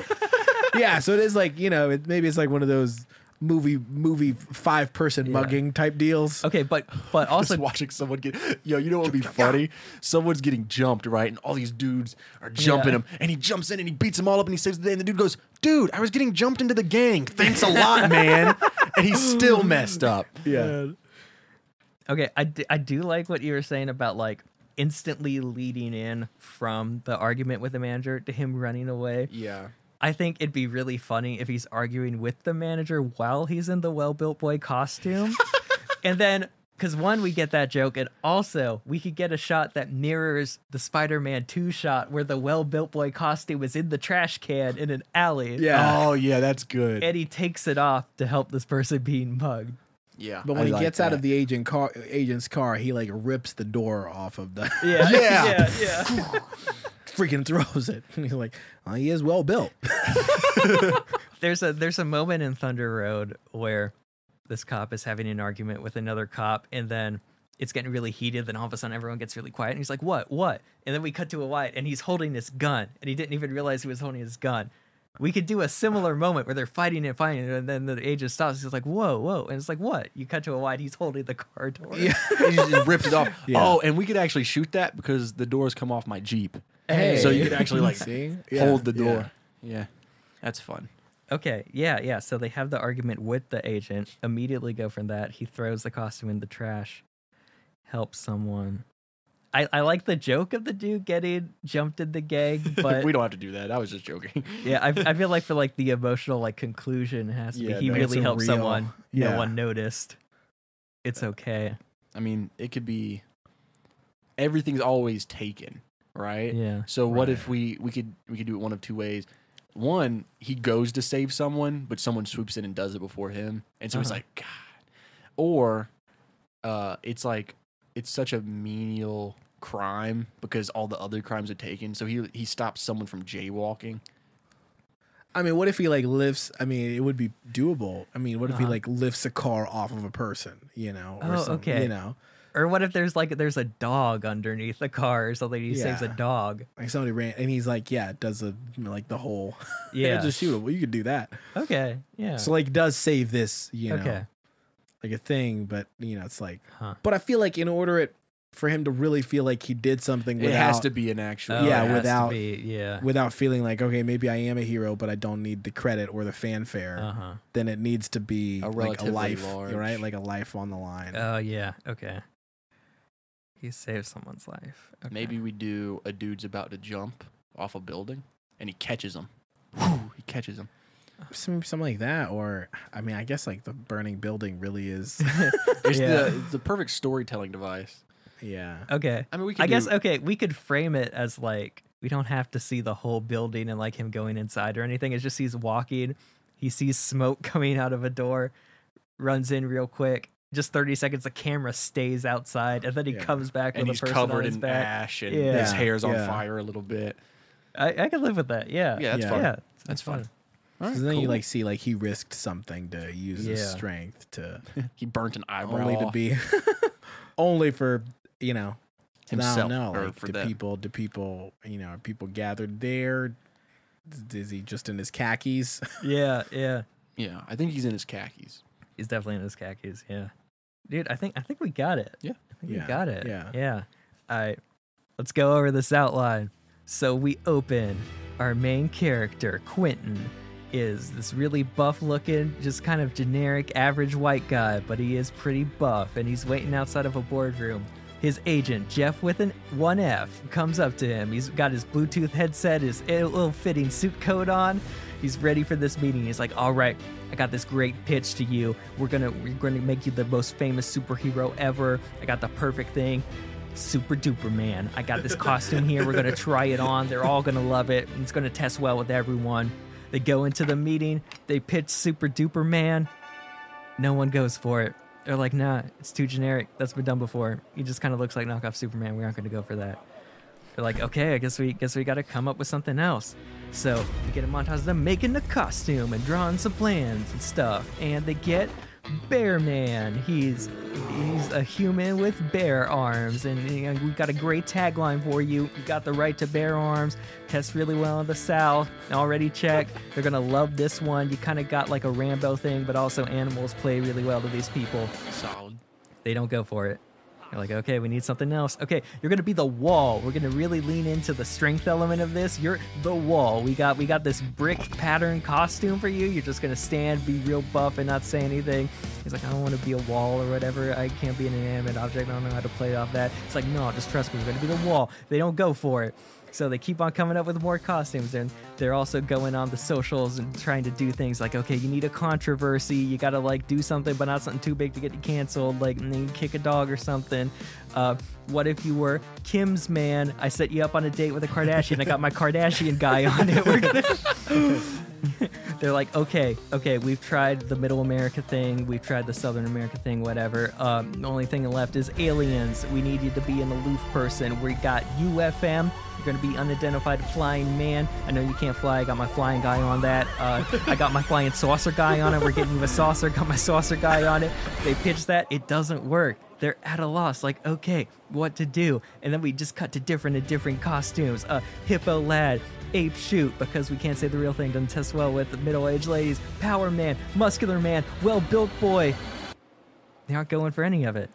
yeah, so it is like you know, it, maybe it's like one of those movie movie five person mugging type deals. okay but but also just watching someone get yo you know what would be funny? someone's getting jumped right? And all these dudes are jumping Yeah. him. And he jumps in and he beats them all up and he saves the day. And the dude goes dude i was getting jumped into the gang. Thanks a lot man. And he's still messed up. Yeah, okay I, d- I do like what you were saying about like instantly leading in from the argument with the manager to him running away. Yeah I think it'd be really funny if he's arguing with the manager while he's in the well built boy costume. and then, because one, we get that joke, and also we could get a shot that mirrors the Spider Man 2 shot where the well built boy costume is in the trash can in an alley. Yeah. oh yeah that's good And he takes it off to help this person being mugged. yeah but I when he like gets out of the agent car, agent's car, he like rips the door off of the, Yeah. Yeah. yeah. Yeah. freaking throws it. And he's like, oh, he is well built. there's a there's a moment in Thunder Road where this cop is having an argument with another cop, and then it's getting really heated. Then all of a sudden, everyone gets really quiet, and he's like, "What? What?" And then we cut to a white, and he's holding his gun, and he didn't even realize he was holding his gun. We could do a similar moment where they're fighting and fighting, and then the agent stops. He's like, "Whoa, whoa!" And it's like, "What?" You cut to a wide. He's holding the car door. Yeah. he just ripped it off Yeah. oh and we could actually shoot that because the doors come off my jeep Hey. so you could actually like See? hold the door yeah that's fun Okay, yeah, yeah. So they have the argument with the agent. Immediately go from that. He throws the costume in the trash. Helps someone. I, I like the joke of the dude getting jumped in the gang, but we don't have to do that i was just joking yeah, I, I feel like for like the emotional like conclusion has to Yeah, be he no, really a helped real- someone. yeah. No one noticed. It's uh, okay. I mean, it could be everything's always taken, right? Yeah. So what Right. if we we could we could do it one of two ways. One, he goes to save someone, but someone swoops in and does it before him, and so he's Uh-huh. like, God. Or, uh, it's like it's such a menial crime because all the other crimes are taken. So he he stops someone from jaywalking. I mean, what if he like lifts? I mean, it would be doable. I mean, what if he Uh-huh. like lifts a car off of a person? You know? Or Oh, some- okay. You know, Or what if there's like there's a dog underneath the car or something? He saves a dog. like somebody ran, and he's like, yeah, does a like the whole. Yeah. it's just shootable. You could do that. Okay. Yeah. So like, does save this? You know, okay. like a thing, but you know, it's like. Huh. But I feel like in order it for him to really feel like he did something without it has to be an actual. Oh, Yeah, it has to without- be, yeah. without feeling like okay, maybe I am a hero, but I don't need the credit or the fanfare. Uh huh. Then it needs to be A like a relatively life, large- right? Like a life on the line. Oh yeah. Okay. He saved someone's life. Okay. Maybe we do a dude's about to jump off a building and he catches him. Whew, he catches him. Some, something like that, or I mean, I guess like the burning building really is. It's Yeah. the the perfect storytelling device. yeah. Okay. I mean, we could I guess okay, we could frame it as like we don't have to see the whole building and like him going inside or anything. It's just he's walking, he sees smoke coming out of a door, runs in real quick. Just thirty seconds, the camera stays outside, and then he Yeah. comes back and with he's a person covered in back. ash and Yeah. his hair's on Yeah. fire a little bit. I, I can live with that. Yeah, Yeah, that's Yeah. fun. yeah, That's fun. All So right, then you like see like he risked something to use his strength to he burnt an eyebrow only to be only for you know Himself, No, no, or like, for do them. people do people you know are people gathered there? Is he just in his khakis? yeah, yeah. Yeah, I think he's in his khakis. He's definitely in his khakis. Yeah, dude. I think I think we got it. Yeah. I think Yeah, we got it. yeah. yeah. All right, let's go over this outline. So we open. Our main character, Quentin, is this really buff-looking, just kind of generic, average white guy, but he is pretty buff, and he's waiting outside of a boardroom. His agent, Jeff with an 1F, comes up to him. He's got his Bluetooth headset, his ill fitting suit coat on. He's ready for this meeting. He's like, "All right, I got this great pitch to you. We're gonna we're gonna make you the most famous superhero ever. I got the perfect thing. Super duper man. I got this costume here. We're gonna try it on. They're all gonna love it. It's gonna test well with everyone. They go into the meeting. They pitch super duper man. No one goes for it. They're like, nah, it's too generic. That's been done before. He just kind of looks like knockoff Superman. We aren't to go for that. They're like, okay, I guess we guess we got to come up with something else. So we get a montage of them making the costume and drawing some plans and stuff, and they get Bear Man. He's he's a human with bear arms, and you know, we got a great tagline for you. You got the right to bear arms. Tests really well in the South. Already checked. They're gonna love this one. You kind of got like a Rambo thing, but also animals play really well to these people. Solid. They don't go for it. You're like, okay, we need something else. Okay, you're gonna be the wall. We're gonna really lean into the strength element of this. You're the wall. We got we got this brick pattern costume for you. You're just gonna stand, be real buff, and not say anything. He's like, I don't want to be a wall or whatever. I can't be an inanimate object. I don't know how to play off that. It's like, no, just trust me. We're gonna be the wall. They don't go for it. So they keep on coming up with more costumes, and they're also going on the socials and trying to do things like, okay, you need a controversy, you gotta like do something, but not something too big to get you canceled, like and then you kick a dog or something. Uh, what if you were Kim's man? I set you up on a date with a Kardashian. I got my Kardashian guy on it. We're gonna. They're like, okay, okay, we've tried the Middle America thing, we've tried the Southern America thing, whatever. Um, the only thing left is aliens. We need you to be an aloof person. We got UFM. You're gonna be unidentified flying man. I know you can't fly. I got my flying guy on that. Uh, I got my flying saucer guy on it. We're getting you a saucer. Got my saucer guy on it. They pitch that. It doesn't work. They're at a loss. Like, okay, what to do? And then we just cut to different and different costumes. Uh, hippo lad, ape shoot because we can't say the real thing doesn't test well with the middle-aged ladies. Power man, muscular man, well-built boy. They aren't going for any of it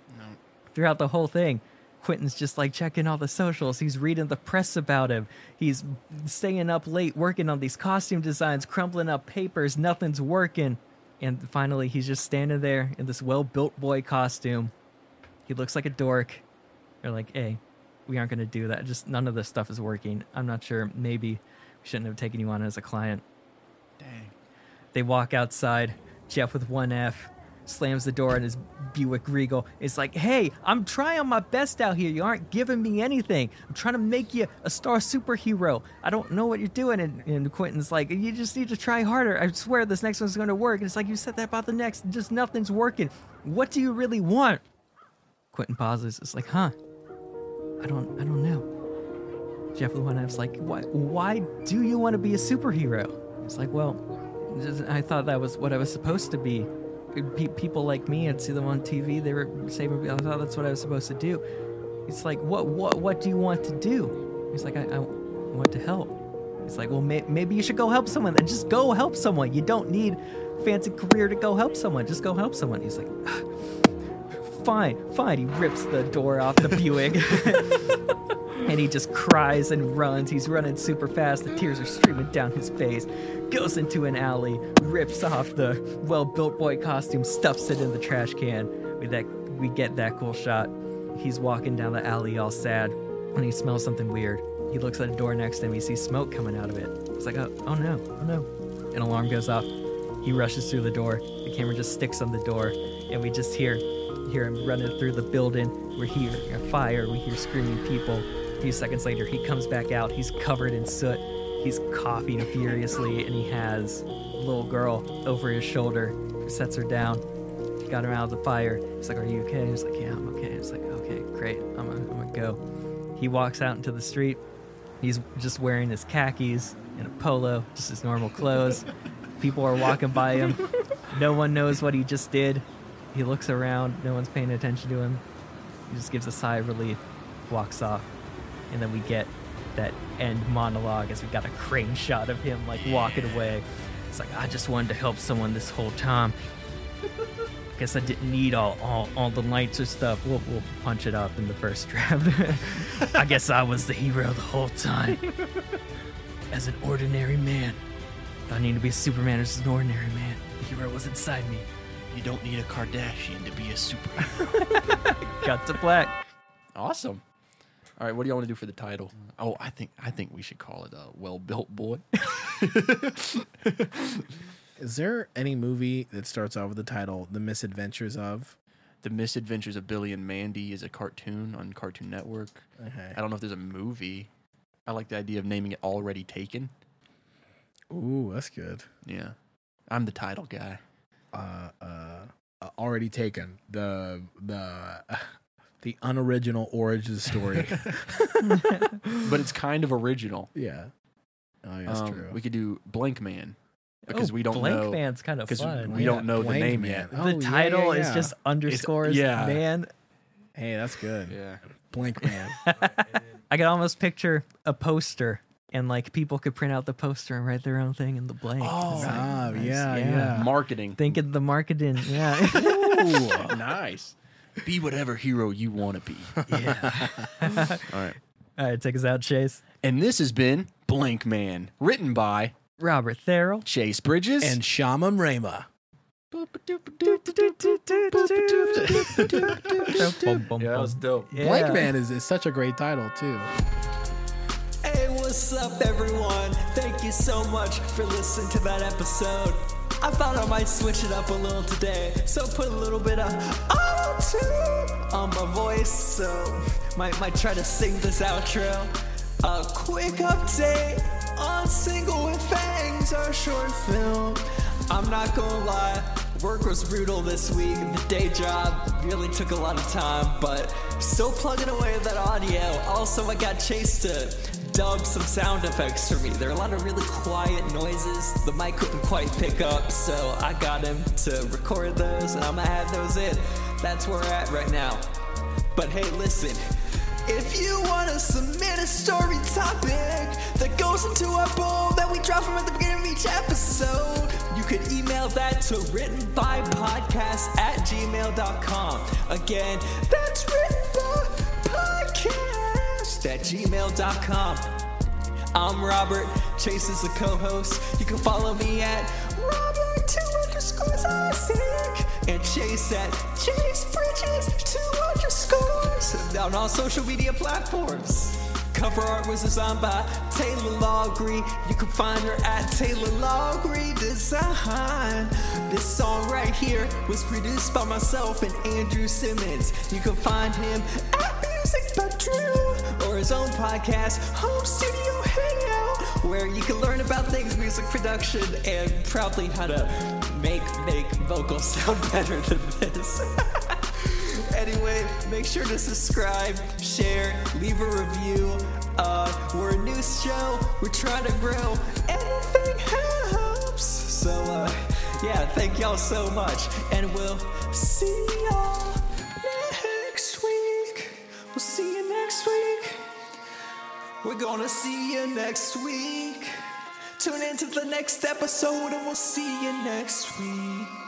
throughout the whole thing. Quentin's just like checking all the socials. He's reading the press about him. He's staying up late working on these costume designs, crumpling up papers. Nothing's working. And finally, he's just standing there in this well built boy costume. He looks like a dork. They're like, hey, we aren't going to do that. Just none of this stuff is working. I'm not sure. Maybe we shouldn't have taken you on as a client. Dang. They walk outside. Jeff with one F slams the door in his Buick Regal. It's like, hey, I'm trying my best out here. You aren't giving me anything. I'm trying to make you a star superhero. I don't know what you're doing. And, and Quentin's like, you just need to try harder. I swear this next one's going to work. And it's like, you said that about the next. Just nothing's working. What do you really want? Quentin pauses. It's like, huh? I don't, I don't know. Jeff F's like, why, why do you want to be a superhero? It's like, well, I thought that was what I was supposed to be. Pe- people like me, I'd see them on TV. They were saving. people. I thought that's what I was supposed to do. It's like, what, what, what do you want to do? He's like, I, I want to help. He's like, well, may, maybe you should go help someone. Then just go help someone. You don't need fancy career to go help someone. Just go help someone. He's like, fine, fine. He rips the door off the Buick. and he just cries and runs. He's running super fast. The tears are streaming down his face. Goes into an alley, rips off the well-built boy costume, stuffs it in the trash can. We that we get that cool shot. he's walking down the alley all sad when he smells something weird. He looks at a door next to him. He sees smoke coming out of it. It's like, oh, oh no, oh no. An alarm goes off. He rushes through the door. The camera just sticks on the door, and we just hear hear him running through the building. We hear a fire. We hear screaming people. A few seconds later, he comes back out. He's covered in soot. He's coughing furiously, and he has a little girl over his shoulder. He sets her down. He got her out of the fire. He's like, "Are you okay?" He's like, "Yeah, I'm okay." It's like, "Okay, great. I'm gonna, I'm gonna go." He walks out into the street. He's just wearing his khakis and a polo, just his normal clothes. People are walking by him. No one knows what he just did. He looks around. No one's paying attention to him. He just gives a sigh of relief, walks off, and then we get that end monologue as we got a crane shot of him like walking away. It's like I just wanted to help someone this whole time. I guess I didn't need all, all, all the lights or stuff. We'll, we'll punch it up in the first draft. I guess I was the hero the whole time. As an ordinary man. If I need to be a Superman as an ordinary man. The hero was inside me. You don't need a Kardashian to be a superhero. Got to black. awesome. All right, what do y'all want to do for the title? Oh, I think I think we should call it uh, a well-built boy. Is there any movie that starts off with the title "The Misadventures of"? the Misadventures of Billy and Mandy is a cartoon on Cartoon Network. Okay. I don't know if there's a movie. I like the idea of naming it Already Taken. Ooh, that's good. Yeah. I'm the title guy. Uh, uh, uh, already taken the the the unoriginal origin story. But it's kind of original. yeah. Oh, yeah, that's Um, true. We could do Blank Man because Oh, we don't know. Blank know Man's kind of because fun. we don't know the name Man. yet. Oh, the yeah, title yeah, is just underscores yeah. man. Hey, that's good. Yeah. Blank man. I could almost picture a poster and like people could print out the poster and write their own thing in the blank. Oh, It's like, ah, nice. yeah, yeah. Marketing. Think of the marketing. Yeah. Ooh, nice. Be whatever hero you want to be. yeah. All right. All right, take us out, Chase. And this has been Blank Man, written by Robert Therrell. Chase Bridges and Shaman Rama. yeah, that was dope. Blank Man is, is such a great title too. What's up, everyone? Thank you so much for listening to that episode. I thought I might switch it up a little today, so put a little bit of auto on my voice. So might might try to sing this outro. A quick update on Single with Fangs, our short film. I'm not gonna lie, work was brutal this week. The day job really took a lot of time, but still plugging away at that audio. Also, I got Chase to dub some sound effects for me. There are a lot of really quiet noises the mic couldn't quite pick up, so I got him to record those, and I'm gonna add those in. That's where we're at right now. But hey, listen. If you want to submit a story topic that goes into our bowl that we drop from at the beginning of each episode, you could email that to writtenbypodcast at gmail.com. Again, that's at gmail.com. I'm Robert. Chase is the co-host. You can follow me at Robert two underscores Isaac and Chase at Chase Bridges two underscores on all social media platforms. Cover art was designed by Taylor Lawgree. You can find her at Taylor Lawgree Design. This song right here was produced by myself and Andrew Simmons. You can find him at Music by Drew or his own podcast, Home Studio Hangout, where you can learn about things music production and probably how to make make vocals sound better than this. anyway, make sure to subscribe, share, leave a review. Uh, we're a new show. We're trying to grow. Anything helps. So, uh, yeah, thank y'all so much, and we'll see y'all next week. We'll see you next week. We're gonna see you next week. Tune into the next episode, and we'll see you next week.